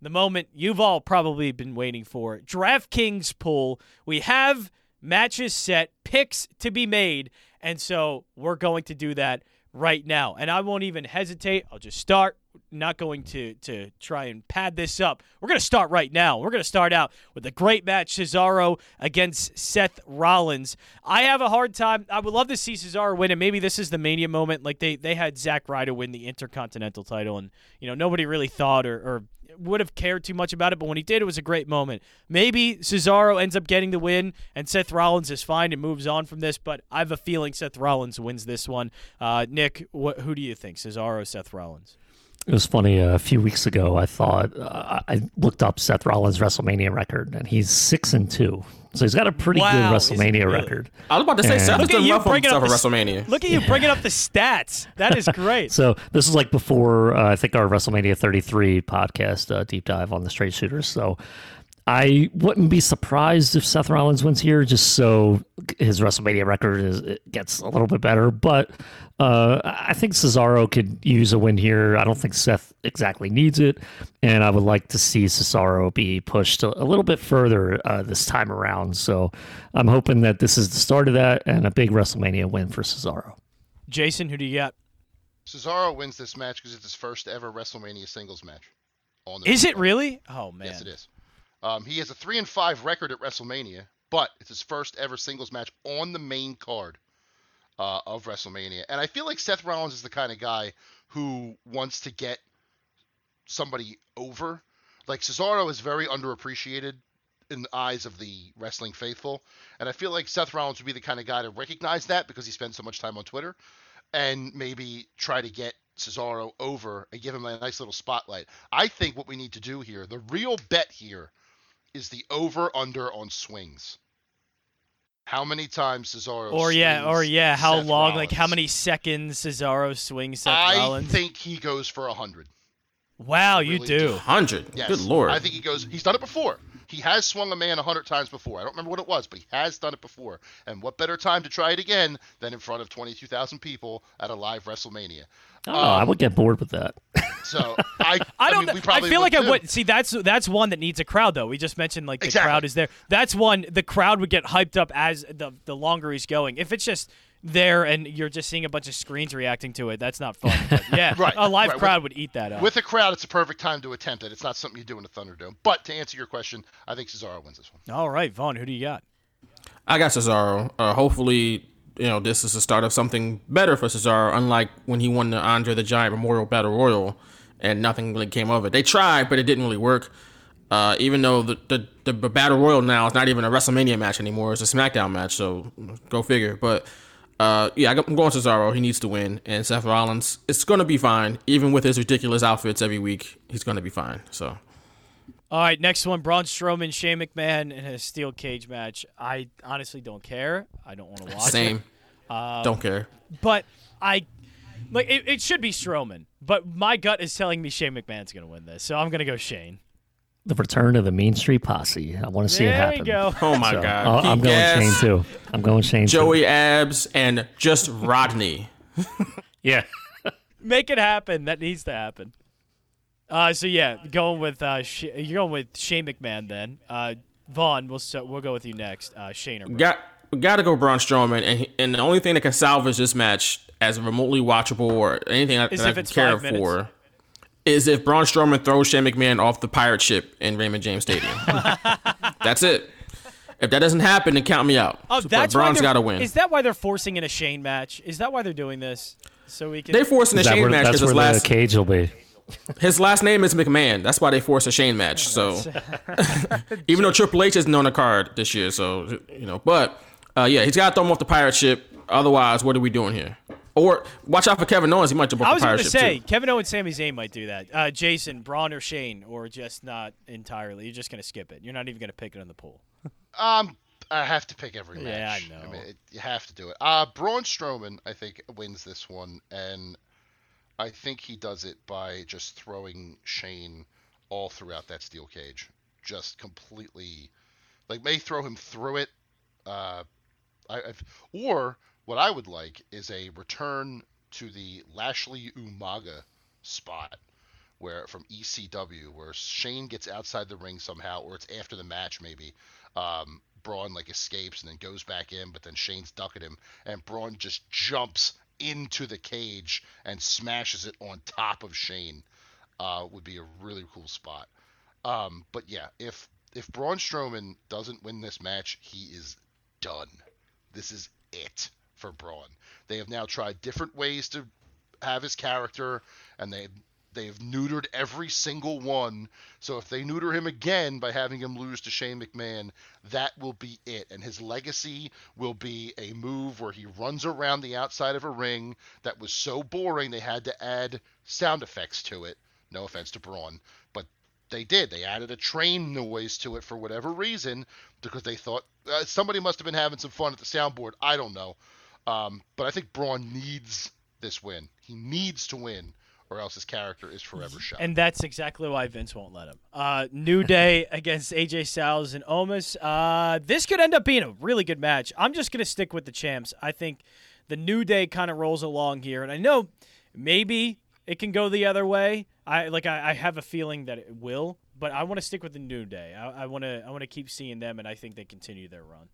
the moment you've all probably been waiting for. DraftKings pool. We have matches set, picks to be made, and so we're going to do that right now. And I won't even hesitate. I'll just start. Not going to to try and pad this up. We're going to start right now. We're going to start out with a great match Cesaro against Seth Rollins. I have a hard time. I would love to see Cesaro win, and maybe this is the mania moment. Like they they had Zack Ryder win the Intercontinental title, and you know nobody really thought or, or would have cared too much about it, but when he did, it was a great moment. Maybe Cesaro ends up getting the win, and Seth Rollins is fine and moves on from this. But I have a feeling Seth Rollins wins this one. Uh, Nick, wh- who do you think, Cesaro, Seth Rollins? It was funny. Uh, a few weeks ago, I thought uh, I looked up Seth Rollins' WrestleMania record, and he's six and two. So he's got a pretty Wow, good WrestleMania really? record. I was about to say, And- Seth Look at you bringing up the WrestleMania. Look at you bringing up the stats. That is great. So this is like before uh, I think our WrestleMania 33 podcast uh, deep dive on the straight shooters. So I wouldn't be surprised if Seth Rollins wins here, just so his WrestleMania record is it gets a little bit better. But uh, I think Cesaro could use a win here. I don't think Seth exactly needs it, and I would like to see Cesaro be pushed a, a little bit further uh, this time around. So I'm hoping that this is the start of that and a big WrestleMania win for Cesaro. Jason, who do you got? Cesaro wins this match because it's his first ever WrestleMania singles match. On the Is main it really? Oh man. Yes, it is. Um, he has a three and five record at WrestleMania, but it's his first ever singles match on the main card uh, of WrestleMania. And I feel like Seth Rollins is the kind of guy who wants to get somebody over. like Cesaro is very underappreciated in the eyes of the wrestling faithful, and I feel like Seth Rollins would be the kind of guy to recognize that because he spends so much time on Twitter, and maybe try to get Cesaro over and give him a nice little spotlight. I think what we need to do here, the real bet here, is the over under on swings. How many times Cesaro? Or yeah, or yeah, how Seth long? Like how many seconds Cesaro swings Seth I Rollins? think he goes for a hundred. wow, you really do. do. Hundred. Yes. Good lord. I think he goes. He's done it before. He has swung a man a hundred times before. I don't remember what it was, but he has done it before. And what better time to try it again than in front of twenty-two thousand people at a live WrestleMania? Oh, I um, would get bored with that. So I, I don't. mean, know. we I probably feel like I too. would see. That's that's one that needs a crowd though. We just mentioned like the Exactly. crowd is there. That's one the crowd would get hyped up as the the longer he's going. If it's just there and you're just seeing a bunch of screens reacting to it, that's not fun. But yeah, Right, a live right. crowd would eat that up. With a crowd, it's a perfect time to attempt it. It's not something you do in a Thunderdome. But to answer your question, I think Cesaro wins this one. All right, Vaughn, who do you got? I got Cesaro. Uh, hopefully, you know, this is the start of something better for Cesaro, unlike when he won the Andre the Giant Memorial Battle Royal and nothing really came of it. They tried, but it didn't really work. Uh, even though the, the, the Battle Royal now is not even a WrestleMania match anymore, it's a SmackDown match, so go figure. But uh, yeah, I'm going Cesaro. He needs to win. And Seth Rollins, it's going to be fine. Even with his ridiculous outfits every week, he's going to be fine. So All right, next one: Braun Strowman, Shane McMahon in a steel cage match. I honestly don't care. I don't want to watch it. same. Don't care. but I like it, it should be Strowman, but my gut is telling me Shane McMahon's going to win this, so I'm going to go Shane. The return of the Mean Street Posse. I want to see it happen. there happen. you go. Oh my So, God. I'll- I'm Pete going Gas, Shane too. I'm going Shane too. Joey Abs and just Rodney. Yeah. Make it happen. That needs to happen. Uh, so yeah, going with uh, Sh- you're going with Shane McMahon then. Uh, Vaughn, we'll so we'll go with you next. Uh, Shane or Braun. Got got to go Braun Strowman, and he, and the only thing that can salvage this match as remotely watchable or anything I, Is that I if can it's care five minutes. for is if Braun Strowman throws Shane McMahon off the pirate ship in Raymond James Stadium. that's it. If that doesn't happen, then count me out. Oh, So, that's why Braun's they're- got to win. Is that why they're forcing in a Shane match? Is that why they're doing this? So we can. they forcing a Shane where, match that's because where his the last cage will be. his last name is McMahon. That's why they forced a Shane match. So even though Triple H isn't on the card this year, so you know, but uh, yeah, he's got to throw him off the pirate ship. Otherwise, what are we doing here? Or watch out for Kevin Owens. He might jump off I was going to say too. Kevin Owens, Sami Zayn might do that. Uh, Jason, Braun, or Shane, or just not entirely. You're just going to skip it. You're not even going to pick it on the pool. Um, I have to pick every match. Yeah, I know. mean, it, you have to do it. Uh, Braun Strowman, I think, wins this one, and I think he does it by just throwing Shane all throughout that steel cage, just completely, like may throw him through it. Uh, I, I've, or what I would like is a return to the Lashley Umaga spot where from ECW, where Shane gets outside the ring somehow, or it's after the match maybe. Um, Braun like escapes and then goes back in, but then Shane's ducking him, and Braun just jumps into the cage and smashes it on top of Shane. Uh, would be a really cool spot. Um, but yeah, if if Braun Strowman doesn't win this match, he is done. This is it for Braun. They have now tried different ways to have his character, and they they've neutered every single one. So if they neuter him again by having him lose to Shane McMahon, that will be it. And his legacy will be a move where he runs around the outside of a ring that was so boring they had to add sound effects to it. No offense to Braun, but they did. They added a train noise to it for whatever reason because they thought uh, somebody must have been having some fun at the soundboard. I don't know. Um, but I think Braun needs this win. He needs to win, or else his character is forever shot. And that's exactly why Vince won't let him. Uh, New Day against AJ Styles and Omos. Uh, this could end up being a really good match. I'm just going to stick with the champs. I think the New Day kind of rolls along here. And I know maybe it can go the other way. I like I, I have a feeling that it will, but I want to stick with the New Day. I, I want to I want to keep seeing them, and I think they continue their run.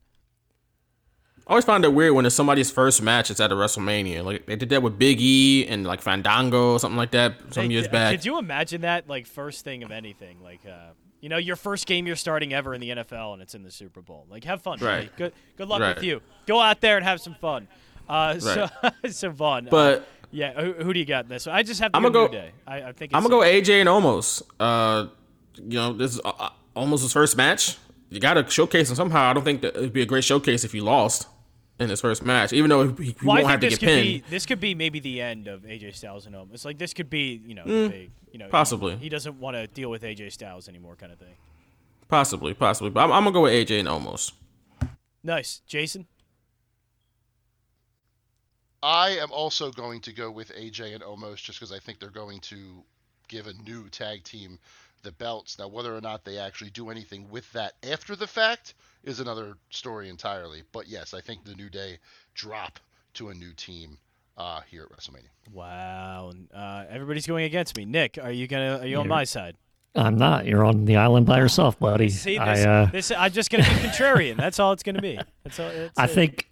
I always find it weird when it's somebody's first match. It's at a WrestleMania. Like they did that with Big E and like Fandango or something like that some years uh, back. Could you imagine that? Like first thing of anything, like uh, you know, your first game you're starting ever in the NFL, and it's in the Super Bowl. Like have fun, Right. buddy. Good good luck Right. with you. Go out there and have some fun. Uh, so so Vaughn. uh, But yeah, who, who do you got in this? I just have to I'ma go, go- Day. I, I think I'm gonna go AJ and Omos. Uh, you know, this is uh, almost his first match. You got to showcase him somehow. I don't think that it'd be a great showcase if he lost in his first match, even though he, he Well, won't have to this get could pinned. be this could be maybe the end of AJ Styles and Omos. Like this could be you know the big you know Mm, possibly. he, doesn't want to deal with AJ Styles anymore kind of thing. Possibly, possibly. But I'm, I'm gonna go with AJ and Omos. Nice, Jason. I am also going to go with AJ and Omos just because I think they're going to give a new tag team the belts. Now, whether or not they actually do anything with that after the fact is another story entirely. But yes, I think the New Day drop to a new team uh, here at WrestleMania. Wow, uh, everybody's going against me. Nick, are you gonna are you on my side? I'm not. You're on the island by yourself, buddy. See I, this, uh, this I'm just gonna be contrarian. That's all it's gonna be. That's all. That's I it. think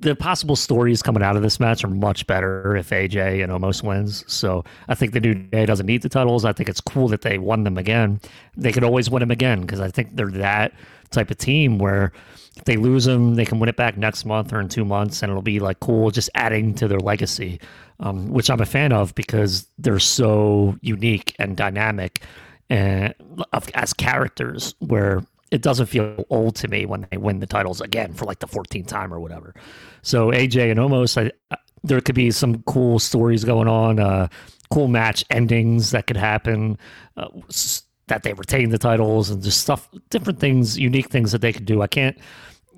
the possible stories coming out of this match are much better if AJ and Omos wins. So I think the New Day doesn't need the titles. I think it's cool that they won them again. They could always win them again because I think they're that type of team where if they lose them, they can win it back next month or in two months, and it'll be like cool, just adding to their legacy, um, which I'm a fan of because they're so unique and dynamic and as characters where it doesn't feel old to me when they win the titles again for like the 14th time or whatever. So AJ and Omos, I, I- there could be some cool stories going on, uh, cool match endings that could happen, uh, s- that they retain the titles and just stuff, different things, unique things that they could do. I can't,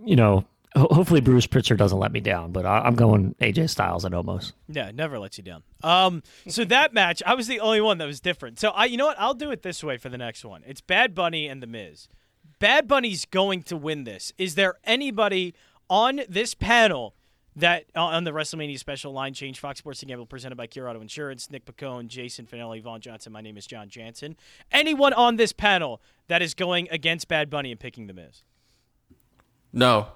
you know, ho- hopefully Bruce Pritchard doesn't let me down, but I, I'm going AJ Styles and Omos. Yeah, never lets you down. Um, so that match, I was the only one that was different. So I, you know what? I'll do it this way for the next one. It's Bad Bunny and The Miz. Bad Bunny's going to win this. Is there anybody on this panel that uh, on the WrestleMania special line change Fox Sports and Gamble presented by Cure Auto Insurance, Nick Piccone, Jason Fanelli, Vaughn Johnson. My name is Jon Jansen. Anyone on this panel that is going against Bad Bunny and picking The Miz? No,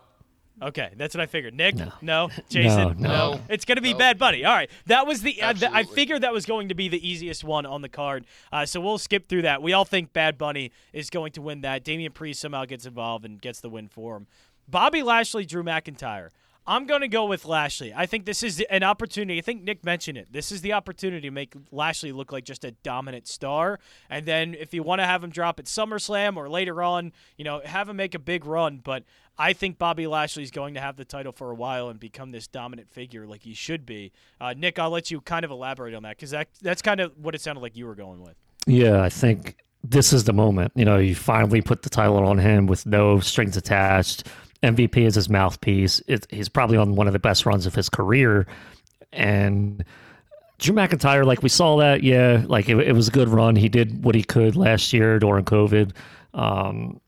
Okay, that's what I figured. Nick, no, No. Jason, No, no. It's gonna be No. Bad Bunny. All right, that was the. Uh, th- I figured that was going to be the easiest one on the card. Uh, so we'll skip through that. We all think Bad Bunny is going to win that. Damian Priest somehow gets involved and gets the win for him. Bobby Lashley, Drew McIntyre. I'm going to go with Lashley. I think this is an opportunity. I think Nick mentioned it. This is the opportunity to make Lashley look like just a dominant star. And then if you want to have him drop at SummerSlam or later on, you know, have him make a big run. But I think Bobby Lashley is going to have the title for a while and become this dominant figure like he should be. Uh, Nick, I'll let you kind of elaborate on that because that, that's kind of what it sounded like you were going with. Yeah, I think this is the moment. You know, you finally put the title on him with no strings attached. MVP is his mouthpiece. It, he's probably on one of the best runs of his career. And Drew McIntyre, like we saw that, yeah, like it, it was a good run. He did what he could last year during COVID. Um,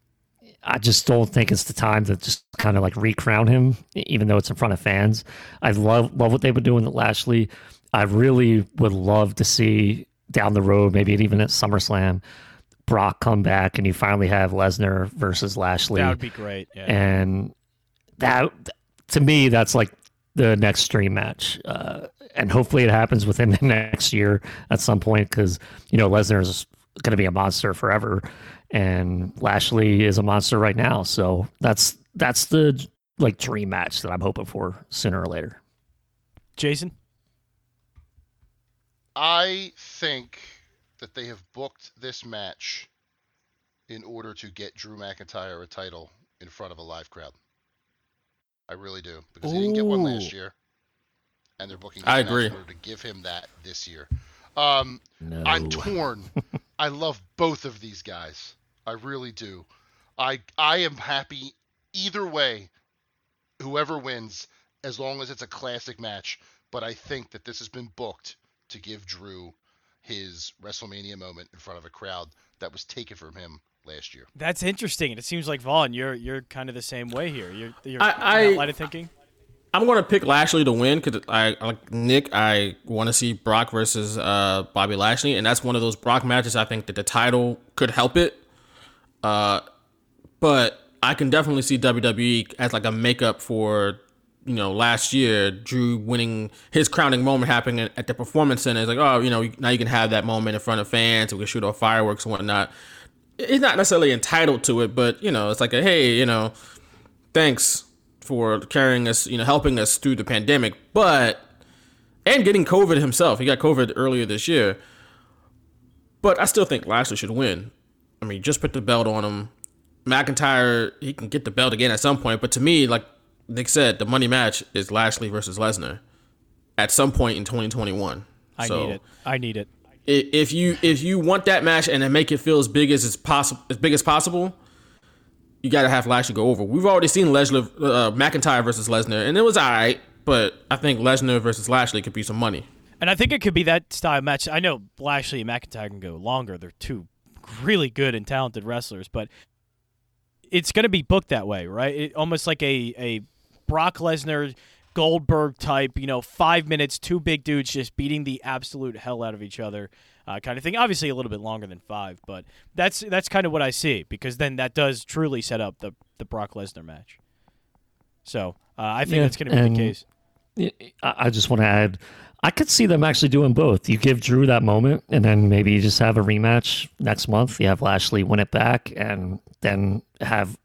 I just don't think it's the time to just kind of like recrown him, even though it's in front of fans. I love love what they've been doing at Lashley. I really would love to see down the road, maybe even at SummerSlam, Brock come back and you finally have Lesnar versus Lashley. That would be great. Yeah. and that to me, that's like the next dream match. Uh, and hopefully it happens within the next year at some point because you know Lesnar is going to be a monster forever, and Lashley is a monster right now. So that's that's the like dream match that I'm hoping for sooner or later. Jason? I think that they have booked this match in order to get Drew McIntyre a title in front of a live crowd. I really do because he didn't get one last year, and they're booking. I agree. in order to give him that this year. Um, No, I'm torn. I love both of these guys. I really do. I I am happy either way, whoever wins, as long as it's a classic match. But I think that this has been booked to give Drew his WrestleMania moment in front of a crowd that was taken from him last year. That's interesting. And it seems like, Vaughn, you're you're kind of the same way here. You're, you're I, I, line of thinking. I'm going to pick Lashley to win because I like Nick. I want to see Brock versus uh, Bobby Lashley, and that's one of those Brock matches. I think that the title could help it. Uh, but I can definitely see WWE as like a makeup for you know last year Drew winning his crowning moment happening at the performance center. It's like oh you know now you can have that moment in front of fans. We can shoot off fireworks and whatnot. He's not necessarily entitled to it, but you know it's like a hey you know thanks for carrying us, you know, helping us through the pandemic, but and getting COVID himself. He got COVID earlier this year. But I still think Lashley should win. I mean, just put the belt on him. McIntyre, he can get the belt again at some point, but to me, like Nick said, the money match is Lashley versus Lesnar at some point in 2021. I so need it. I need it. If you if you want that match and then make it feel as big as it's possible, as big as possible, you got to have Lashley go over. We've already seen Lesnar, uh, McIntyre versus Lesnar, and it was all right. But I think Lesnar versus Lashley could be some money. And I think it could be that style match. I know Lashley and McIntyre can go longer. They're two really good and talented wrestlers, but it's going to be booked that way, right? It, almost like a, a Brock Lesnar Goldberg type, you know, five minutes, two big dudes just beating the absolute hell out of each other. Uh, kind of thing. Obviously, a little bit longer than five, but that's that's kind of what I see because then that does truly set up the the Brock Lesnar match. So uh, I think Yeah, that's going to be the case. I I just want to add, I could see them actually doing both. You give Drew that moment, and then maybe you just have a rematch next month. You have Lashley win it back, and then have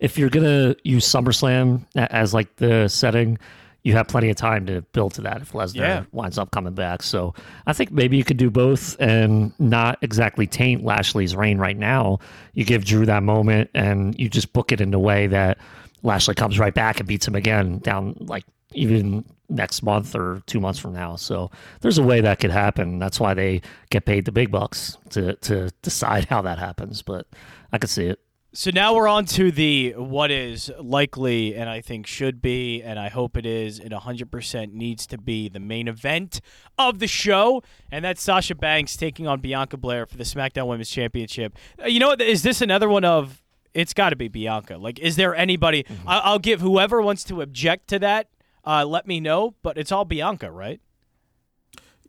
if you're gonna use SummerSlam as like the setting, you have plenty of time to build to that if Lesnar Yeah. winds up coming back. So I think maybe you could do both and not exactly taint Lashley's reign right now. You give Drew that moment, and you just book it in a way that Lashley comes right back and beats him again down like even next month or two months from now. So there's a way that could happen. That's why they get paid the big bucks to to decide how that happens. But I could see it. So now we're on to the what is likely and I think should be and I hope it is and 100% needs to be the main event of the show and that's Sasha Banks taking on Bianca Belair for the SmackDown Women's Championship. Uh, You know what is this another one of it's got to be Bianca. Like is there anybody I- I'll give whoever wants to object to that uh, let me know, but it's all Bianca, right?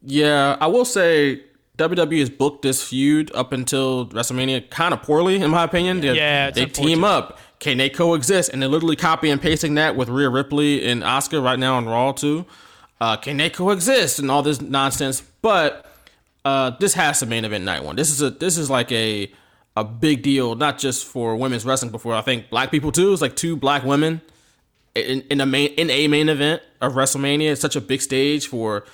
Yeah, I will say WWE has booked this feud up until WrestleMania kind of poorly, in my opinion. They, Yeah, they team up. Can they coexist? And they're literally copy and pasting that with Rhea Ripley and Asuka right now on Raw too. Uh, can they coexist and all this nonsense? But uh, this has to main event night one. This is a this is like a a big deal, not just for women's wrestling, but for I think black people too. It's like two black women in, in a main in a main event of WrestleMania. It's such a big stage for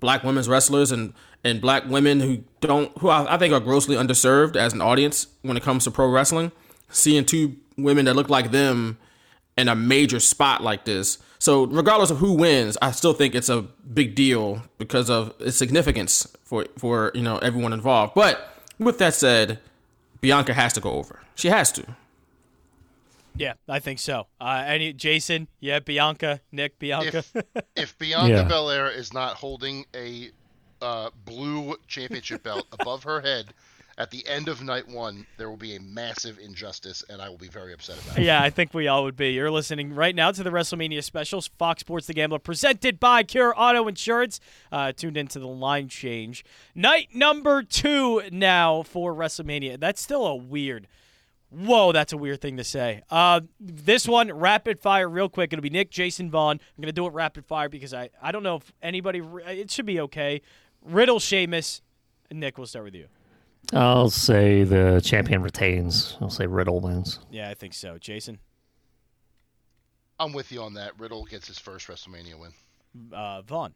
black women's wrestlers and and black women who don't who I, I think are grossly underserved as an audience when it comes to pro wrestling. Seeing two women that look like them in a major spot like this. So regardless of who wins, I still think it's a big deal because of its significance for for you know everyone involved. But with that said, Bianca has to go over. She has to. Yeah, I think so. Uh, any Jason, yeah, Bianca, Nick, Bianca. If if Bianca Yeah. Belair is not holding a uh, blue championship belt above her head at the end of night one, there will be a massive injustice, and I will be very upset about it. Yeah, I think we all would be. You're listening right now to the WrestleMania specials, Fox Sports The Gambler, presented by Cure Auto Insurance. Uh, tuned into the line change. Night number two now for WrestleMania. That's still a weird. Whoa, that's a weird thing to say. Uh, this one, rapid fire, real quick. It'll be Nick, Jason Vaughn. I'm going to do it rapid fire because I, I don't know if anybody. It should be okay. Riddle, Sheamus. Nick, we'll start with you. I'll say the champion retains. I'll say Riddle wins. Yeah, I think so. Jason, I'm with you on that. Riddle gets his first WrestleMania win. uh, Vaughn.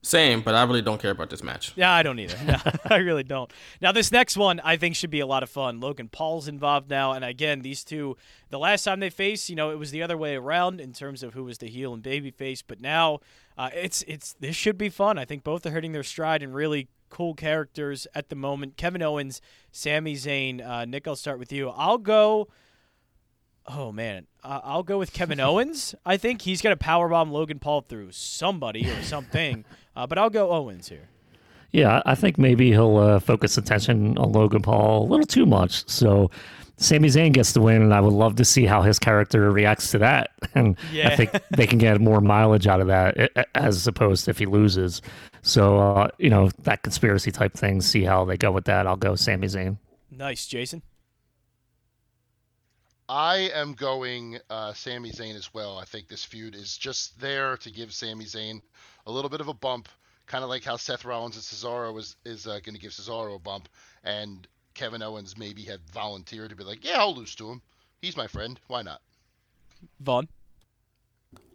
Same, but I really don't care about this match. Yeah, I don't either. No, I really don't. Now, this next one I think should be a lot of fun. Logan Paul's involved now, and again, these two, the last time they faced, you know, it was the other way around in terms of who was the heel and baby face, but now uh, it's it's this should be fun. I think both are hitting their stride and really cool characters at the moment. Kevin Owens, Sami Zayn. Uh, Nick, I'll start with you. I'll go. Oh man, uh, I'll go with Kevin Owens. I think he's gonna powerbomb Logan Paul through somebody or something, uh, but I'll go Owens here. Yeah, I think maybe he'll uh, focus attention on Logan Paul a little too much. So Sami Zayn gets the win, and I would love to see how his character reacts to that. And Yeah. I think they can get more mileage out of that a- a- as opposed to if he loses. So, uh, you know, that conspiracy type thing, see how they go with that. I'll go Sami Zayn. Nice, Jason. I am going uh, Sami Zayn as well. I think this feud is just there to give Sami Zayn a little bit of a bump, kind of like how Seth Rollins and Cesaro is is uh, going to give Cesaro a bump, and Kevin Owens maybe had volunteered to be like, yeah, I'll lose to him. He's my friend. Why not? Vaughn.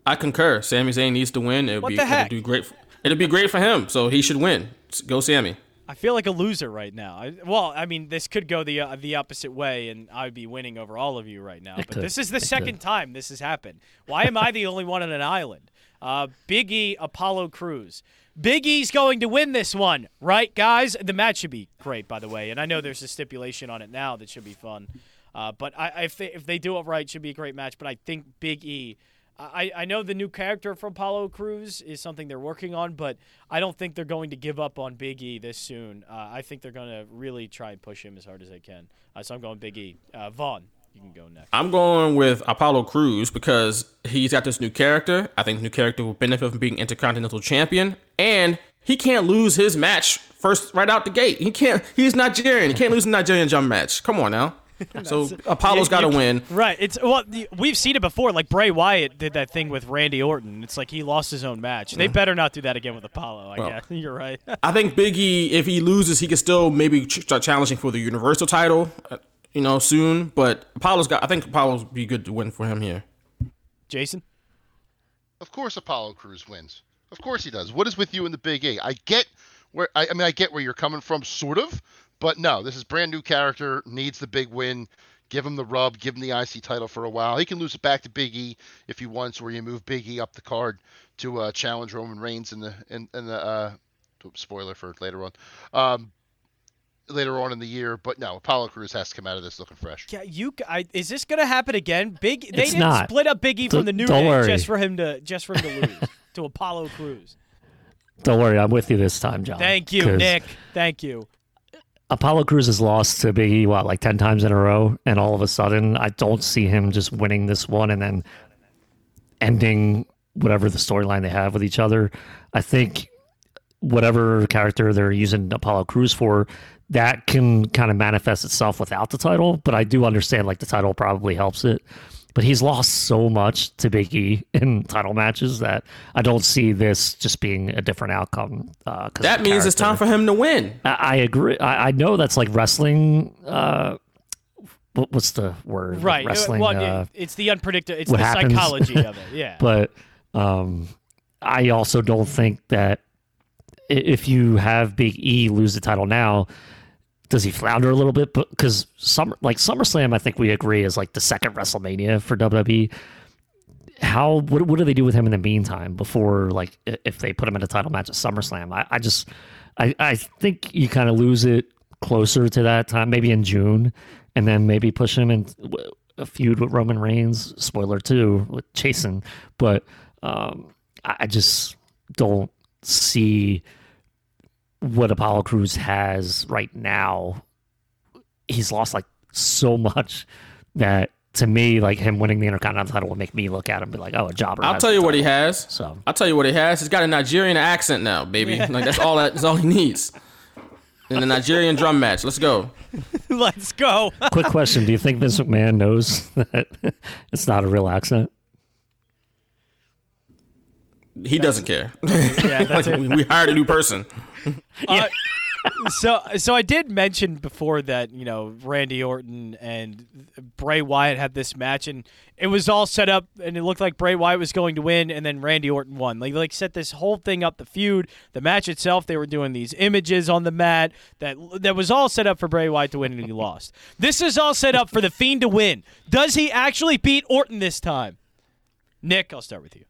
I concur. Sami Zayn needs to win. It'll What be the heck? It'll do great. For, it'll be great for him. So he should win. Go Sami. I feel like a loser right now. I, well, I mean, this could go the uh, the opposite way, and I'd be winning over all of you right now. It but could. this is the It second could. time this has happened. Why am I the only one on an island? Uh, Big E, Apollo Cruz. Big E's going to win this one, right, guys? The match should be great, by the way, and I know there's a stipulation on it now that should be fun. Uh, but I, if they if they do it right, it should be a great match. But I think Big E. I, I know the new character from Apollo Cruz is something they're working on, but I don't think they're going to give up on Big E this soon. Uh, I think they're going to really try and push him as hard as they can. Uh, so I'm going Big E. Uh, Vaughn, you can go next. I'm going with Apollo Cruz because he's got this new character. I think the new character will benefit from being Intercontinental Champion, and he can't lose his match first right out the gate. He can't. He's Nigerian. He can't lose a Nigerian jump match. Come on now. So Apollo's got to win. Right. It's well, the- we've seen it before. Like Bray Wyatt did that thing with Randy Orton. It's like he lost his own match. They better not do that again with Apollo. I guess you're right. I think Biggie, if he loses, he can still maybe ch- start challenging for the Universal title, uh, you know, soon. But Apollo's got. I think Apollo's be good to win for him here. Jason. Of course, Apollo Cruz wins. Of course he does. What is with you in the Big A? I get where I, I mean I get where you're coming from, sort of, but no, this is brand new character needs the big win. Give him the rub. Give him the IC title for a while. He can lose it back to Big E if he wants, or you move Big E up the card to uh, challenge Roman Reigns in the in, in the uh, spoiler for later on. Um, later on in the year, but no, Apollo Cruz has to come out of this looking fresh. Yeah, you. I, is this gonna happen again? Big. They It's didn't not. split up Biggie E from the New don't Day worry. just for him to just for him to lose to Apollo Cruz. Don't worry, I'm with you this time, Jon. Thank you, Nick. Thank you. Apollo Cruz has lost to Big E, what, like 10 times in a row? And all of a sudden, I don't see him just winning this one and then ending whatever the storyline they have with each other. I think whatever character they're using Apollo Cruz for, that can kind of manifest itself without the title. But I do understand, like, the title probably helps it. But he's lost so much to Big E in title matches that I don't see this just being a different outcome. Uh, 'cause of That the means it's time for him to win. I, I agree. I, I know that's like wrestling. Uh, what, what's the word? Right. Wrestling. Well, uh, it's the unpredictable. It's the happens. psychology of it. Yeah. but um, I also don't think that i- if you have Big E lose the title now, does he flounder a little bit? Because summer, like SummerSlam, I think we agree is like the second WrestleMania for WWE. How what what do they do with him in the meantime before like if they put him in a title match at SummerSlam? I, I just I I think you kind of lose it closer to that time, maybe in June, and then maybe push him in a feud with Roman Reigns. Spoiler too with Jason, but um, I just don't see what Apollo Cruz has right now. He's lost like so much that to me, like him winning the Intercontinental title would make me look at him and be like, oh, a jobber. I'll tell you what he has. So I'll tell you what he has. He's got a Nigerian accent now, baby. Like that's all that, that's all he needs. In the Nigerian drum match. Let's go. Let's go. quick question: Do you think Vince McMahon knows that it's not a real accent? He doesn't care. yeah, that's it. we, we hired a new person. Uh, so, so I did mention before that you know Randy Orton and Bray Wyatt had this match, and it was all set up, and it looked like Bray Wyatt was going to win, and then Randy Orton won. Like, like set this whole thing up, the feud, the match itself. They were doing these images on the mat that that was all set up for Bray Wyatt to win, and he lost. This is all set up for the Fiend to win. Does he actually beat Orton this time? Nick, I'll start with you.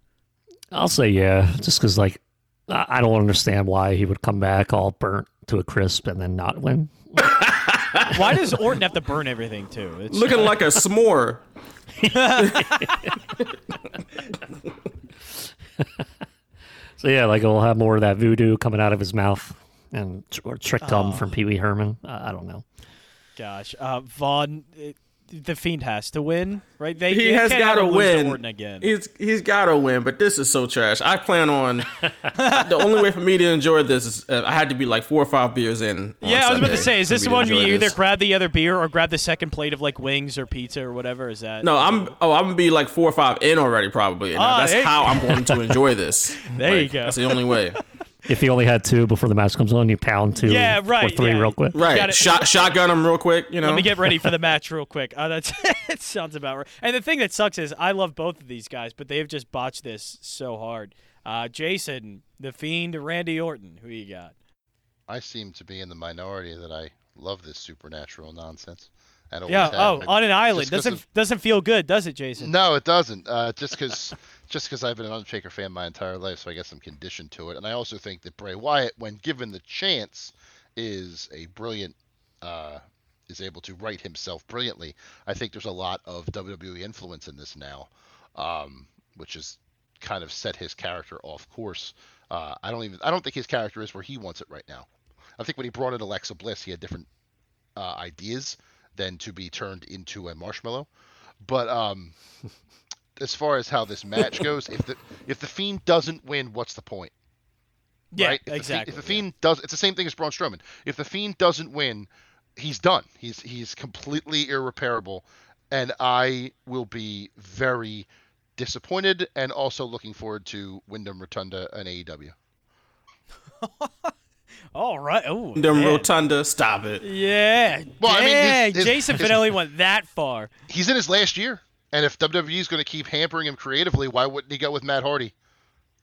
I'll say yeah, just because like I I don't understand why he would come back all burnt to a crisp and then not win. Why does Orton have to burn everything too? It's, Looking like a s'more. So yeah, like we'll have more of that voodoo coming out of his mouth and or trick gum from Pee Wee Herman. I I don't know. Gosh, uh, Vaughn, it, the Fiend has to win, right? They He they has got to win. Orton again. He's he's got to win, but this is so trash. I plan on the only way for me to enjoy this is uh, I had to be like four or five beers in. yeah, I was about to say, is this the one you either this. grab the other beer or grab the second plate of like wings or pizza or whatever? Is that No, I'm oh I'm gonna be like four or five in already probably. Ah, that's how I'm going to enjoy this. There you go. That's the only way. If you only had two before the match comes on, you pound two Yeah, or right, three yeah. real quick. Right. Gotta- Shot shotgun him real quick. You know. Let me get ready for the match real quick. Uh, that's it sounds about right. And the thing that sucks is I love both of these guys, but they've just botched this so hard. Uh, Jason, the Fiend, Randy Orton. Who you got? I seem to be in the minority that I love this supernatural nonsense. And Yeah. always have. Oh, on an island doesn't of- doesn't feel good, does it, Jason? No, it doesn't. Uh, just because just because I've been an Undertaker fan my entire life, so I guess I'm conditioned to it. And I also think that Bray Wyatt, when given the chance, is a brilliant. Uh, is able to write himself brilliantly. I think there's a lot of WWE influence in this now, um, which has kind of set his character off course. Uh, I don't even. I don't think his character is where he wants it right now. I think when he brought in Alexa Bliss, he had different uh, ideas than to be turned into a marshmallow. But um, as far as how this match goes, if the if the Fiend doesn't win, what's the point? Yeah, right? If the Fiend- exactly. if the Fiend does, it's the same thing as Braun Strowman. If the Fiend doesn't win, he's done. He's he's completely irreparable, and I will be very disappointed and also looking forward to Wyndham Rotunda and AEW. All right. Oh, Them man. Rotunda, stop it. Yeah. Well, I mean, his- his- Jason his- Fanelli went that far. He's in his last year, and if WWE is going to keep hampering him creatively, why wouldn't he go with Matt Hardy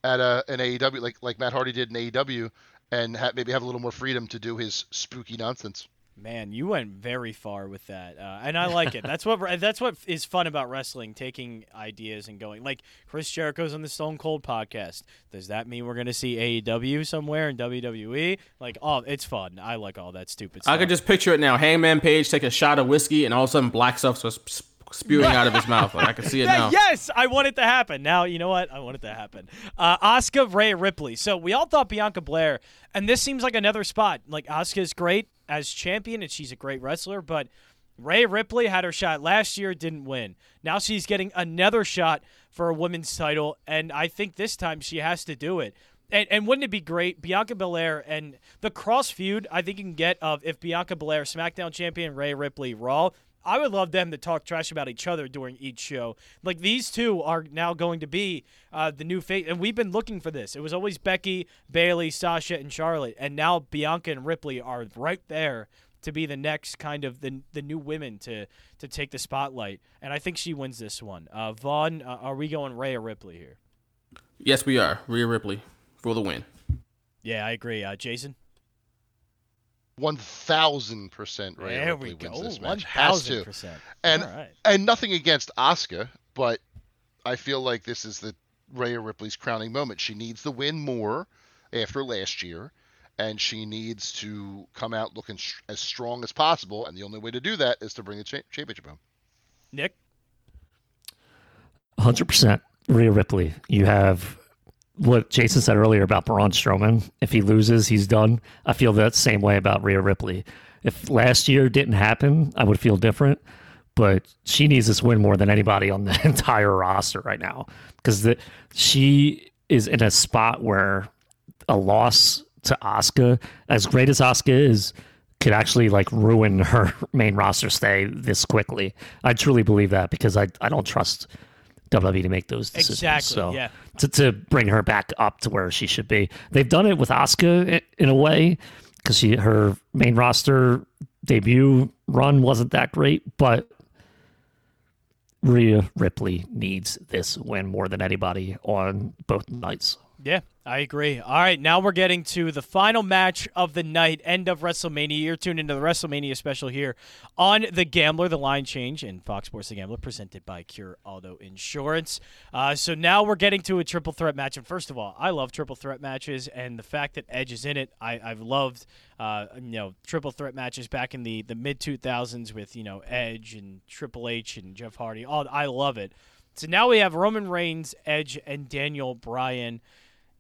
at uh, an AEW like like Matt Hardy did in AEW, and ha- maybe have a little more freedom to do his spooky nonsense? Man, you went very far with that, uh, and I like it. That's what that's what is fun about wrestling: taking ideas and going. Like Chris Jericho's on the Stone Cold podcast. Does that mean we're going to see AEW somewhere in WWE? Like, oh, it's fun. I like all that stupid stuff. I could just picture it now. Hangman Page take a shot of whiskey, and all of a sudden, black stuff starts spewing out of his mouth. Like I can see it Yeah, now. yes, I want it to happen. Now, you know what? I want it to happen. Uh, Asuka, Rhea Ripley. So we all thought Bianca Belair, and this seems like another spot. Like Asuka's great as champion, and she's a great wrestler, but Rhea Ripley had her shot last year, didn't win. Now she's getting another shot for a women's title, and I think this time she has to do it. And, and wouldn't it be great, Bianca Belair and the cross feud? I think you can get of if Bianca Belair, SmackDown champion, Rhea Ripley, Raw. I would love them to talk trash about each other during each show. Like these two are now going to be uh, the new face, and we've been looking for this. It was always Becky, Bayley, Sasha, and Charlotte, and now Bianca and Ripley are right there to be the next kind of the the new women to to take the spotlight. And I think she wins this one. Uh, Vaughn, uh, are we going Rhea Ripley here? Yes, we are. Rhea Ripley for the win. Yeah, I agree. Uh, Jason. One thousand percent Rhea there Ripley we go. wins this One match. Has to. And All right. and nothing against Asuka, but I feel like this is the Rhea Ripley's crowning moment. She needs the win more after last year, and she needs to come out looking sh- as strong as possible. And the only way to do that is to bring the cha- championship home. Nick. 100% Rhea Ripley. You have what Jason said earlier about Braun Strowman. If he loses, he's done. I feel that same way about Rhea Ripley. If last year didn't happen, I would feel different. But she needs this win more than anybody on the entire roster right now because she is in a spot where a loss to Asuka, as great as Asuka is, could actually like ruin her main roster stay this quickly. I truly believe that because I, I don't trust WWE to make those decisions. Exactly, So yeah. to, to bring her back up to where she should be, they've done it with Asuka in a way because she her main roster debut run wasn't that great, but Rhea Ripley needs this win more than anybody on both nights. Yeah, I agree. All right, now we're getting to the final match of the night, end of WrestleMania. You're tuned into the WrestleMania special here on The Gambler, The Line Change, and Fox Sports The Gambler, presented by Cure Auto Insurance. Uh, so now we're getting to a triple threat match. And first of all, I love triple threat matches, and the fact that Edge is in it, I, I've loved. Uh, you know, triple threat matches back in the, the mid 2000s with you know Edge and Triple H and Jeff Hardy. All I love it. So now we have Roman Reigns, Edge, and Daniel Bryan.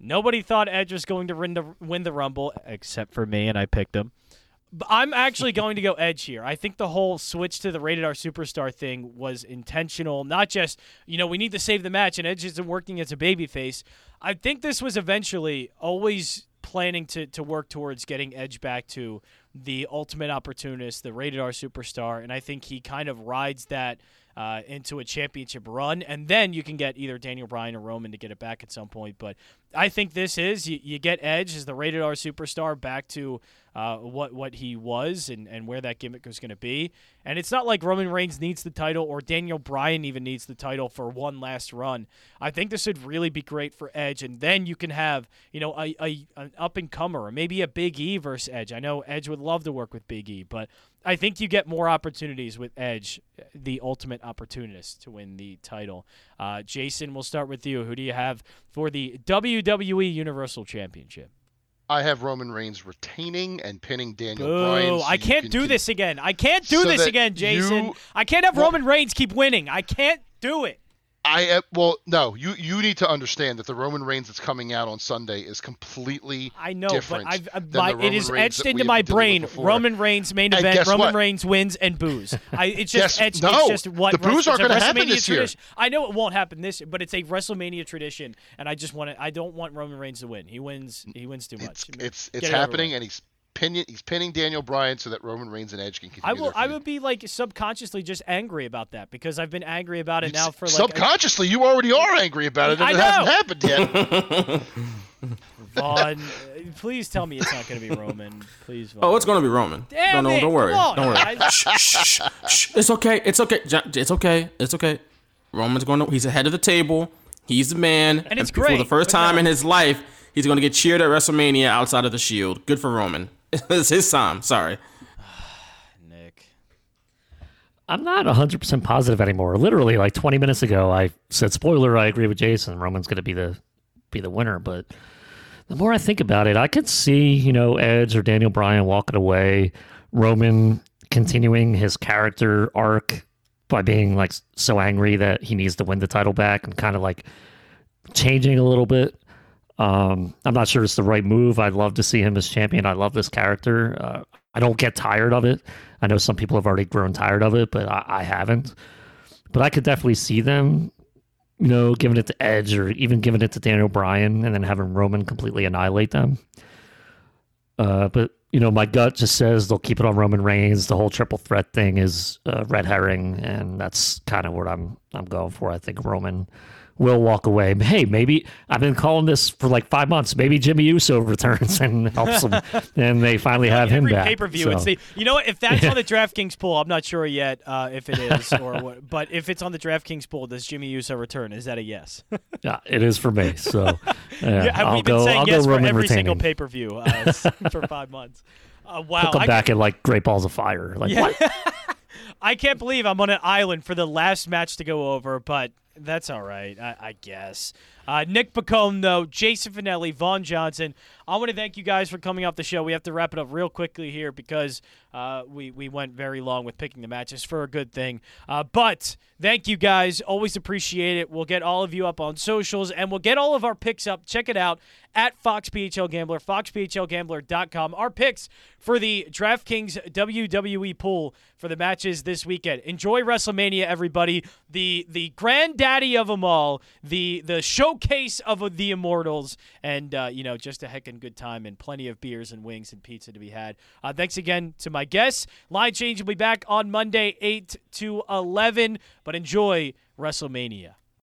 Nobody thought Edge was going to win the, win the Rumble except for me, and I picked him. But I'm actually going to go Edge here. I think the whole switch to the rated R superstar thing was intentional, not just, you know, we need to save the match and Edge isn't working as a babyface. I think this was eventually always planning to, to work towards getting Edge back to the ultimate opportunist, the rated R superstar, and I think he kind of rides that uh, into a championship run, and then you can get either Daniel Bryan or Roman to get it back at some point. But I think this is you, you get Edge as the rated R superstar back to uh, what what he was and, and where that gimmick was going to be. And it's not like Roman Reigns needs the title or Daniel Bryan even needs the title for one last run. I think this would really be great for Edge, and then you can have you know a, a an up and comer or maybe a Big E versus Edge. I know Edge would love to work with Big E, but I think you get more opportunities with Edge, the ultimate opportunist to win the title. Uh, Jason, we'll start with you. Who do you have for the WWE Universal Championship? I have Roman Reigns retaining and pinning Daniel Boo. Bryan. so I can't can do this again. I can't do So this again, Jason. you- I can't have Well- Roman Reigns keep winning. I can't do it. I uh, well, no, you you need to understand that the Roman Reigns that's coming out on Sunday is completely I know, different but I've, than my, the Roman is Reigns etched into my brain. Roman Reigns main And event. Roman what? Reigns wins and booze. I, it's just etched. no, it's just what the boos Wrest- aren't gonna happen WrestleMania this year. tradition. I know it won't happen this, year but it's a WrestleMania tradition, and I just want to. I don't want Roman Reigns to win. He wins. He wins too much. It's it's, it's happening, and he's pinning he's pinning Daniel Bryan so that Roman Reigns and Edge can continue. I will. I would be like subconsciously just angry about that because I've been angry about it It's- now for like a- subconsciously, you already are angry about it, and I it hasn't know. happened yet. Vaughn, please tell me it's not going to be Roman. Please, Vaughn. Oh, it's gonna be Roman. Damn no, no, it, don't worry. come on. Don't worry. I- shh, shh, shh, shh. It's okay. It's okay. It's okay. It's okay. Roman's going to. He's ahead of the table. He's the man. And it's for great, the first time no. in his life, he's going to get cheered at WrestleMania outside of the Shield. Good for Roman. it's his time. Sorry. Nick. I'm not 100% positive anymore. Literally, like 20 minutes ago, I said, spoiler, I agree with Jason. Roman's going to be the be the winner. But the more I think about it, I could see, you know, Edge or Daniel Bryan walking away, Roman continuing his character arc by being like so angry that he needs to win the title back and kind of like changing a little bit. Um, I'm not sure it's the right move. I'd love to see him as champion. I love this character. Uh, I don't get tired of it. I know some people have already grown tired of it, but I, I haven't. But I could definitely see them, you know, giving it to Edge or even giving it to Daniel Bryan and then having Roman completely annihilate them. Uh, but you know, my gut just says they'll keep it on Roman Reigns. The whole triple threat thing is uh, red herring, and that's kind of what I'm I'm going for. I think Roman will walk away. Hey, maybe I've been calling this for like five months. Maybe Jimmy Uso returns and helps them, and they finally have him back. pay per view, So- it's the you know what? If that's on the DraftKings pool, I'm not sure yet uh, if it is or what. But if it's on the DraftKings pool, does Jimmy Uso return? Is that a yes? Yeah, it is for me. So uh, Yeah, I'll we been go. saying I'll yes go for every retaining. single pay per view uh, for five months? Uh, wow, He'll come I, back at like Great Balls of Fire. Like Yeah. what? I can't believe I'm on an island for the last match to go over, but that's all right, I, I guess. Uh, Nick Piccone, though, Jason Fanelli, Vaughn Johnson. I want to thank you guys for coming off the show. We have to wrap it up real quickly here because uh, we we went very long with picking the matches for a good thing. Uh, but thank you guys, always appreciate it. We'll get all of you up on socials and we'll get all of our picks up. Check it out at FoxPHL Gambler, FoxPHLGambler.com. Our picks for the DraftKings WWE pool for the matches this weekend. Enjoy WrestleMania, everybody. The the granddaddy of them all, the the showcase of the immortals, and uh, you know just a heckin' good time and plenty of beers and wings and pizza to be had. Uh, thanks again to my guests. Line change will be back on Monday, eight to eleven. But enjoy WrestleMania.